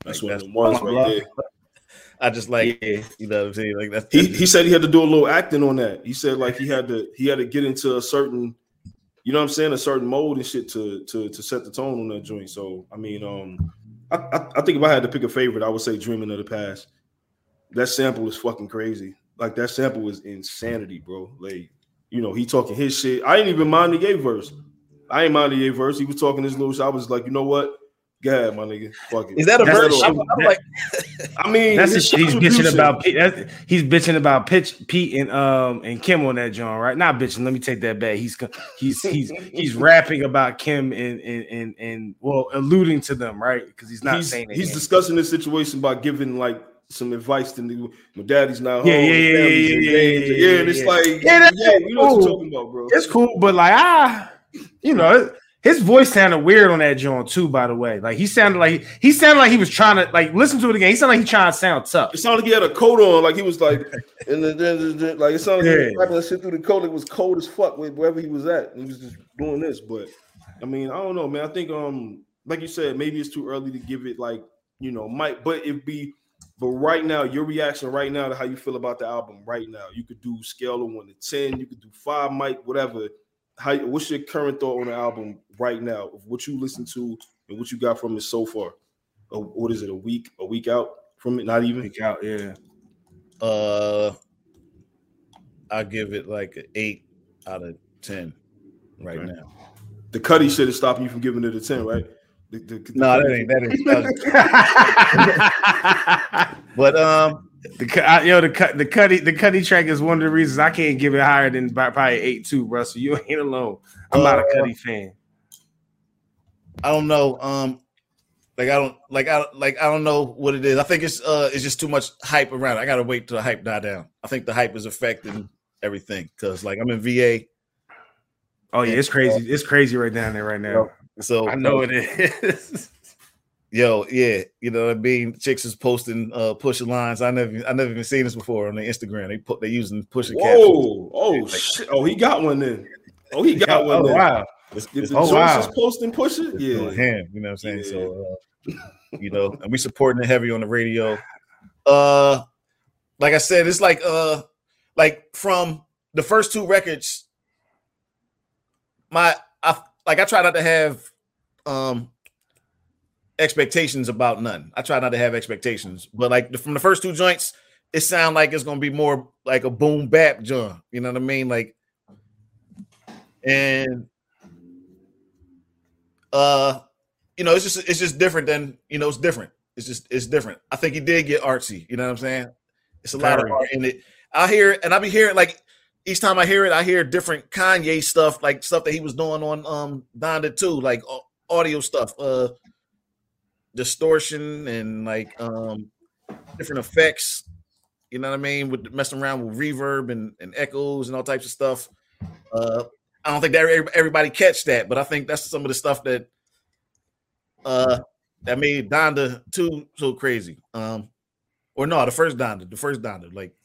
That's Like, one that's my right there. I just like yeah. you know what I'm saying? Like that's He he said he had to do a little acting on that. He said like he had to he had to get into a certain, you know what I'm saying, a certain mode and shit to to to set the tone on that joint. So I mean, um, I, I, I think if I had to pick a favorite, I would say "Dreaming of the Past." That sample is fucking crazy. Like that sample is insanity, bro. Like you know, he talking his shit. I ain't even mind the Ye verse. I ain't mind the Ye verse. He was talking his little shit. I was like, you know what? Go ahead, my nigga. Fuck it. is that a That's verse? the I'm. I'm like I mean, That's the it's shit he's bitching about. Pete- that's- He's bitching about pitch Pete and um and Kim on that joint, right? Not bitching. Let me take that back. He's he's he's he's rapping about Kim and and and, and well alluding to them, right? Because he's not he's, saying he's anything. discussing this situation by giving like some advice to me. My daddy's not Yeah, home. yeah, the yeah, family's yeah, in yeah, danger. yeah, yeah, and it's yeah. like, Yeah, yeah, that's you know what I'm talking about, bro. It's cool, but like ah, you know, his voice sounded weird on that joint too. By the way, like he sounded like he sounded like he was trying to like listen to it again. He sounded like he trying to sound tough. It sounded like he had a coat on, like he was like, and then, then, then- like it sounded like he was Yeah. wrapping that shit through the coat. It was cold as fuck wherever he was at. He was just doing this, but I mean, I don't know, man. I think, um, like you said, maybe it's too early to give it like you know, might, but it'd be. But right now, your reaction right now to how you feel about the album right now, you could do scale of one to ten, you could do five, Mike, whatever. How what's your current thought on the album right now of what you listen to and what you got from it so far? Uh, what is it? A week, a week out from it? Not even. Week out, yeah. Uh, I give it like an eight out of ten right Okay. now. The Cudi shit is stopping you from giving it a 10, right? The, the, the No, that ain't that ain't. but um, The I, yo, the cut, the Cudi, the Cudi track is one of the reasons I can't give it higher than by- probably eight two, bro. So you ain't alone. I'm not a Uh, Cudi fan. I don't know. Um, like I don't like I like I don't know what it is. I think it's uh it's just too much hype around. it. I gotta wait till the hype die down. I think the hype is affecting everything because like I'm in VA, Oh yeah, it's crazy. It's crazy right down there right now. so I know it is. Yo, yeah, you know what I mean. Chicks is posting uh pushing lines. I never, I never even seen this before on the Instagram. They put they using pushing captions. Whoa, oh shit. Oh, he got one then. Oh, he got one oh wow. It's, it's, the Oh, wow. is posting push it, yeah. him. You know what I'm saying? So, uh, you know, and we supporting it heavy on the radio. Uh, like I said, it's like uh, like from the first two records, my I like I try not to have um expectations about none. I try not to have expectations, but like the- from the first two joints, it sound like it's gonna be more like a boom bap joint. You know what I mean? Like, and uh, you know, it's just it's just different than you know, it's different. It's just it's different. I think he did get artsy. You know what I'm saying? It's a lot of art in it. I hear and I be hearing like each time I hear it, I hear different Kanye stuff, like stuff that he was doing on um Donda 2, like au- audio stuff, uh distortion and like um different effects. You know what I mean? With messing around with reverb and, and echoes and all types of stuff. Uh I don't think that everybody catch that, but I think that's some of the stuff that uh that made Donda 2 so crazy. Um or no, the first Donda, the first Donda, like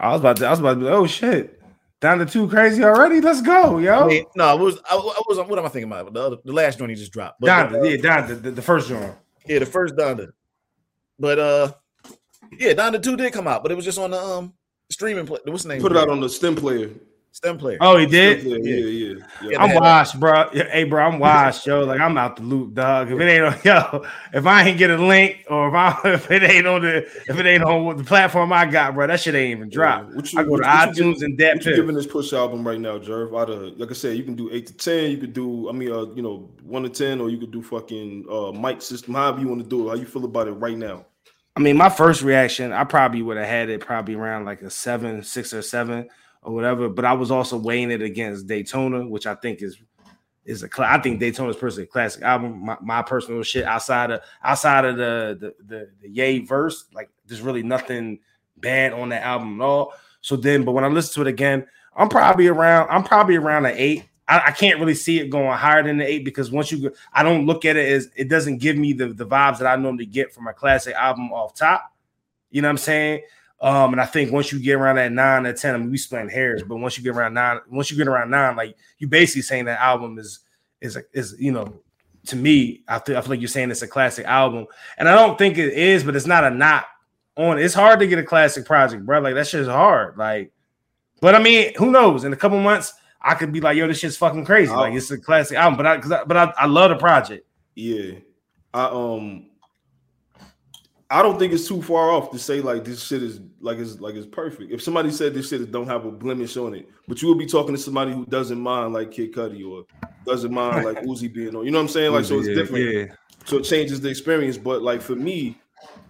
I was about to. I was about to Oh shit. Donda 2 crazy already. Let's go, yo. I mean, no, it was I, I was what am I thinking about? The other, the last joint he just dropped. But the, to, yeah, down to the, the first one. Yeah, the first Donda. But uh yeah, Donda 2 did come out, but it was just on the um streaming play. What's the name? Put it out on the stem player. Stem player. Oh, he did. player, Yeah, yeah. yeah. Yeah, I'm they washed, bro. Yeah, Hey, bro, I'm washed, yo. Like I'm out the loop, dog. If it ain't on, yo, if I ain't get a link, or if I if it ain't on the if it ain't on the platform I got, bro, that shit ain't even dropped. What you- I go what to you- what you iTunes and that What you giving this push album right now, Jerv? Out of like I said, you can do eight to ten. You could do, I mean, uh, you know, one to ten, or you could do fucking uh mic system. However you want to do it. How you feel about it right now? I mean, my first reaction, I probably would have had it probably around like a seven, six or seven or whatever. But I was also weighing it against Daytona, which I think is is a cla- I think Daytona's personally a classic album. My, my personal shit outside of outside of the the the, the Ye verse, like there's really nothing bad on that album at all. So then, but when I listen to it again, I'm probably around. I'm probably around an eight. I, I can't really see it going higher than the eight because once you go, I don't look at it as it doesn't give me the the vibes that I normally get from a classic album off top. You know what I'm saying? Um, and I think once you get around that nine or ten, I mean, we splitting hairs, but once you get around nine, once you get around nine, like you basically saying that album is is is you know, to me, I feel I feel like you're saying it's a classic album, and I don't think it is, but it's not a not on. It's hard to get a classic project, bro. Like that shit is hard. Like, but I mean, who knows? In a couple months, I could be like, yo, this shit's fucking crazy. Like it's a classic album, but I, I but I, I love the project. Yeah, I um, I don't think it's too far off to say like this shit is like it's like it's perfect. If somebody said this shit don't have a blemish on it, but you would be talking to somebody who doesn't mind like Kid Cudi or doesn't mind like Uzi being on. You know what I'm saying? Like so it's Yeah, different. Yeah. So it changes the experience. But like for me,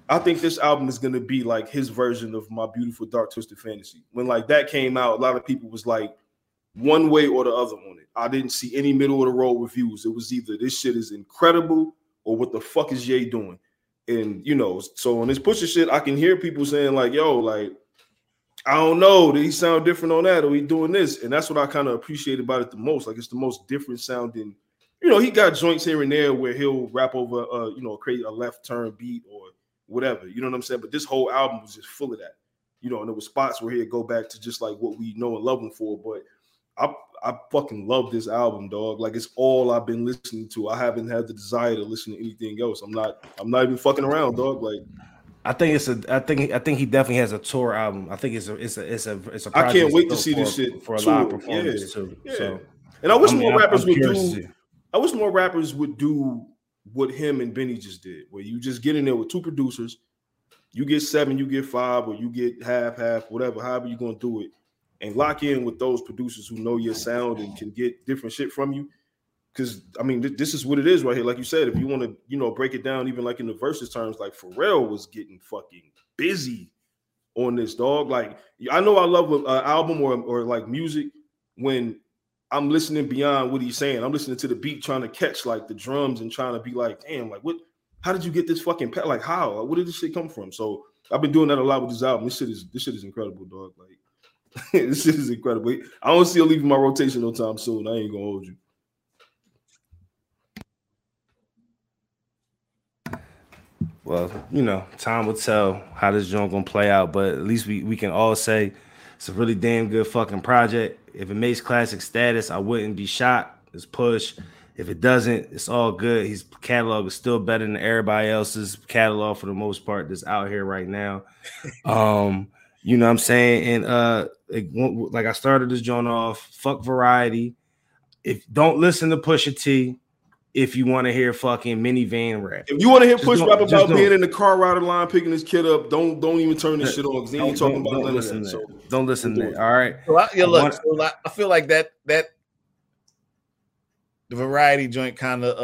I think this album is gonna be like his version of my beautiful dark twisted fantasy. When like that came out, a lot of people was like one way or the other on it. I didn't see any middle of the road reviews. It was either this shit is incredible or what the fuck is Ye doing. And you know, so on this Pusha shit, I can hear people saying like, "Yo, like, I don't know, did he sound different on that, or he doing this?" And that's what I kind of appreciate about it the most. Like, it's the most different sounding. You know, he got joints here and there where he'll rap over, uh, you know, create a left turn beat or whatever. You know what I'm saying? But this whole album was just full of that. You know, and there was spots where he'd go back to just like what we know and love him for. But I I fucking love this album, dog. Like it's all I've been listening to. I haven't had the desire to listen to anything else. I'm not I'm not even fucking around, dog. Like I think it's a. I think. I think he definitely has a tour album. I think it's a. It's a. It's a. It's a I can't wait to for- see this shit for a tour. live performance Yeah, too. yeah. So and I wish I mean, more rappers I'm would do. I wish more rappers would do what him and Benny just did, where you just get in there with two producers, you get seven, you get five, or you get half, half, whatever, however you're gonna do it, and lock in with those producers who know your sound and can get different shit from you. Because I mean, th- this is what it is right here. Like you said, if you want to, you know, break it down, even like in the verses terms, like Pharrell was getting fucking busy on this dog. Like I know I love an album or or like music when I'm listening beyond what he's saying. I'm listening to the beat, trying to catch like the drums and trying to be like, damn, like what? How did you get this fucking pa- like how? Where did this shit come from? So I've been doing that a lot with this album. This shit is this shit is incredible, dog. Like this shit is incredible. I don't see it leaving my rotation no time soon. I ain't gonna hold you. well, you know, time will tell how this joint gonna play out. But at least we we can all say it's a really damn good fucking project. If it makes classic status, I wouldn't be shocked. It's push. If it doesn't, it's all good. His catalog is still better than everybody else's catalog for the most part that's out here right now. um, you know what I'm saying? And uh like, one- like I started this joint off, fuck variety. If don't listen to Pusha T if you want to hear fucking minivan rap. If you want to hear Just Push rap about being in the car rider line, picking this kid up, don't don't even turn this shit on because he ain't Don't- talking don't- about don't listen that. to So. Don't listen to that. it. All right. So I, yeah, look, so I, I feel like that that the variety joint kind of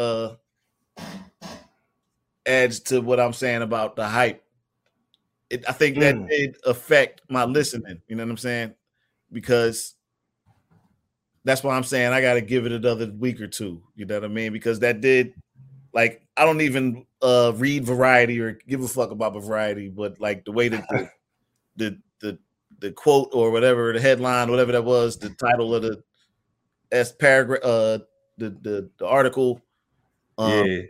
uh adds to what I'm saying about the hype. It, I think that Mm. did affect my listening. You know what I'm saying? Because that's why I'm saying I got to give it another week or two. You know what I mean? Because that did, like, I don't even uh read variety or give a fuck about variety, but like the way that the the the the quote or whatever the headline, whatever that was, the title of the S paragraph, uh, the the the article, um, yeah.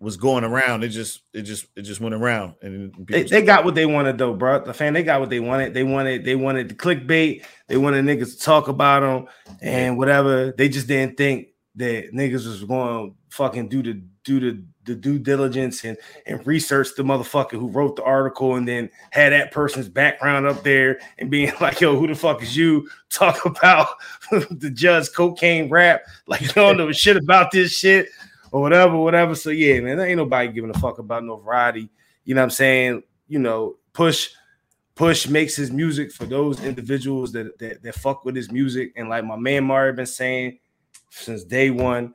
Was going around. It just it just it just went around, and They, they got what they wanted though, bro. The fan, they got what they wanted. They wanted, they wanted the clickbait. They wanted niggas to talk about them and whatever. They just didn't think that niggas was going to fucking do the do the the due diligence and and research the motherfucker who wrote the article and then had that person's background up there and being like, yo, who the fuck is you? Talk about the judge cocaine rap, like you don't know shit about this shit or whatever, whatever. So yeah, man, there ain't nobody giving a fuck about no variety. You know what I'm saying? You know, push push makes his music for those individuals that that, that fuck with his music. And like my man Mario been saying since day one,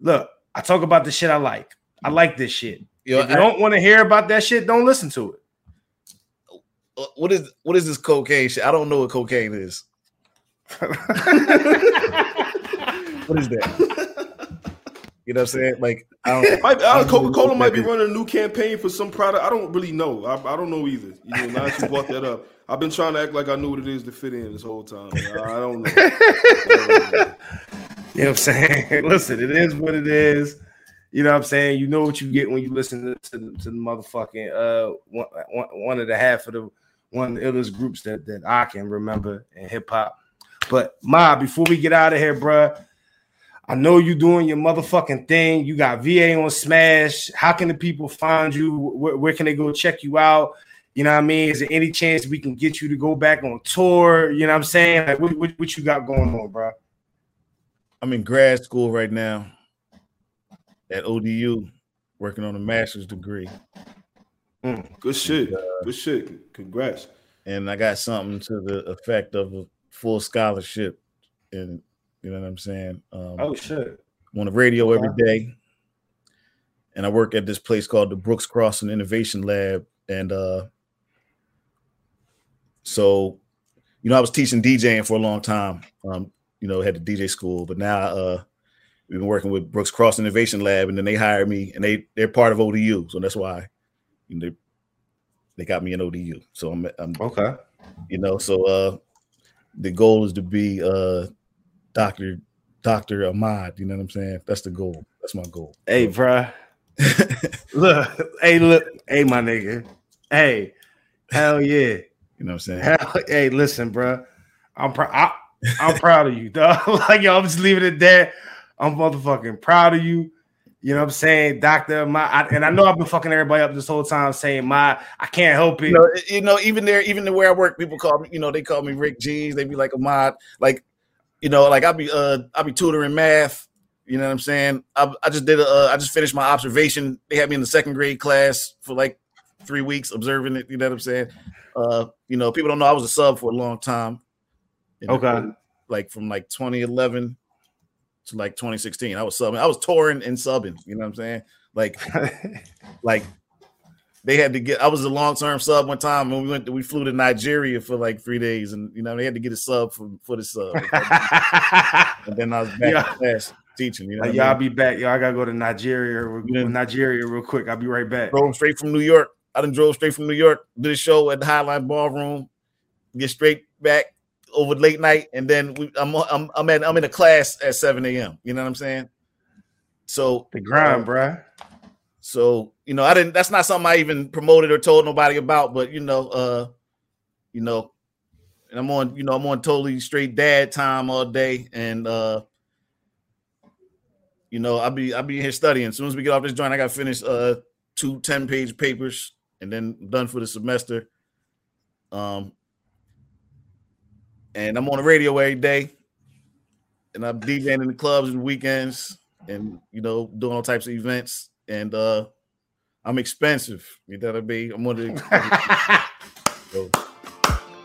look, I talk about the shit I like. I like this shit. Yo, if you I- don't want to hear about that shit, don't listen to it. uh, what is what is this cocaine shit? I don't know what cocaine is. What is that? You know what I'm saying? Like I don't. Might, I don't, Coca Cola know might be running a new campaign for some product. I don't really know. I, I don't know either. You know, now that you brought that up, I've been trying to act like I knew what it is to fit in this whole time. I, I don't know. I don't know. You know what I'm saying? Listen, it is what it is. You know what I'm saying? You know what you get when you listen to, to, the- to the motherfucking uh one, one, one of the half of the one of the illest groups that, that I can remember in hip hop. But Ma, before we get out of here, bruh, I know you're doing your motherfucking thing. You got VA on Smash. How can the people find you? Where, where can they go check you out? You know what I mean? Is there any chance we can get you to go back on tour? You know what I'm saying? Like, what, what, what you got going on, bro? I'm in grad school right now at ODU, working on a master's degree, mm. Good shit. Uh, Good shit. Congrats. and I got something to the effect of a full scholarship. And you know what I'm saying? Um, Oh shit. I'm on the radio every day, and I work at this place called the Brooks Crossing Innovation Lab. And uh, so, you know, I was teaching DJing for a long time. Um, you know, had the DJ school, but now, uh, we've been working with Brooks Cross Innovation Lab, and then they hired me, and they they're part of ODU, so that's why you know, they they got me in ODU. So I'm, I'm Okay. you know, so uh the goal is to be uh Doctor Doctor Ahmad. You know what I'm saying? That's the goal. That's my goal. Hey, bro. look, hey, look, hey, my nigga. Hey, hell yeah. You know what I'm saying? Hell, hey, listen, bro. I'm proud. I, I'm proud of you, dog. like, yo, I'm just leaving it there. I'm motherfucking proud of you. You know what I'm saying, Doctor? My I, and I know I've been fucking everybody up this whole time saying my I can't help it. You know, you know, even there, even where I work, people call me, you know, they call me Rick G's. They be like Ahmad, like, you know, like I'll be uh I'll be tutoring math. You know what I'm saying? I, I just did a uh, I just finished my observation. They had me in the second grade class for like three weeks observing it. You know what I'm saying? Uh, you know, people don't know I was a sub for a long time. You know, Okay. like from like 2011 to like 2016. I was subbing. I was touring and subbing. You know what I'm saying? Like, like they had to get. I was a long term sub one time when we went. To, we flew to Nigeria for like three days, and you know they had to get a sub for for the sub. and then I was back Yeah. in class teaching. You know, Like, y'all I mean? be back. Yo, I gotta go to Nigeria, Yeah. Nigeria real quick. I'll be right back. drove straight from New York. I done drove straight from New York. Did a show at the Highline Ballroom. Get straight back over late night, and then we, I'm I'm I'm at I'm in a class at 7 a.m. You know what I'm saying? So The grind, um, bruh. So, you know, I didn't that's not something I even promoted or told nobody about, but you know, uh, you know, and I'm on, you know, I'm on totally straight dad time all day. And uh, you know, I'll be I'll be here studying. As soon as we get off this joint, I gotta finish uh two 10-page papers and then I'm done for the semester. Um and I'm on the radio every day, and I'm DJing in the clubs and weekends, and you know, doing all types of events and uh I'm expensive. You know what I mean? I'm one of the so,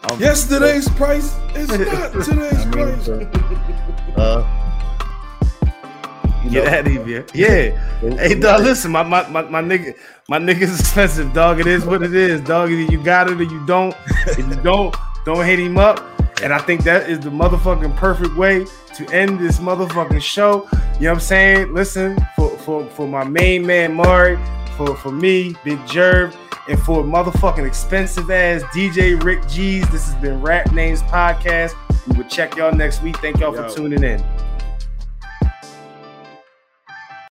I'm- Yesterday's price is not today's I mean, price. uh, you Get know, out of here. Yeah. Hey, dog, listen, my, my, my, my nigga, my nigga's expensive, dog. It is what it is, dog. Either you got it or you don't. If you don't, don't hit him up. And I think that is the motherfucking perfect way to end this motherfucking show. You know what I'm saying? Listen, for for, for my main man Mari, for, for me, Big Jerv, and for motherfucking expensive ass DJ Rick G's. This has been Rap Names Podcast. We will check y'all next week. Thank y'all Yo. for tuning in.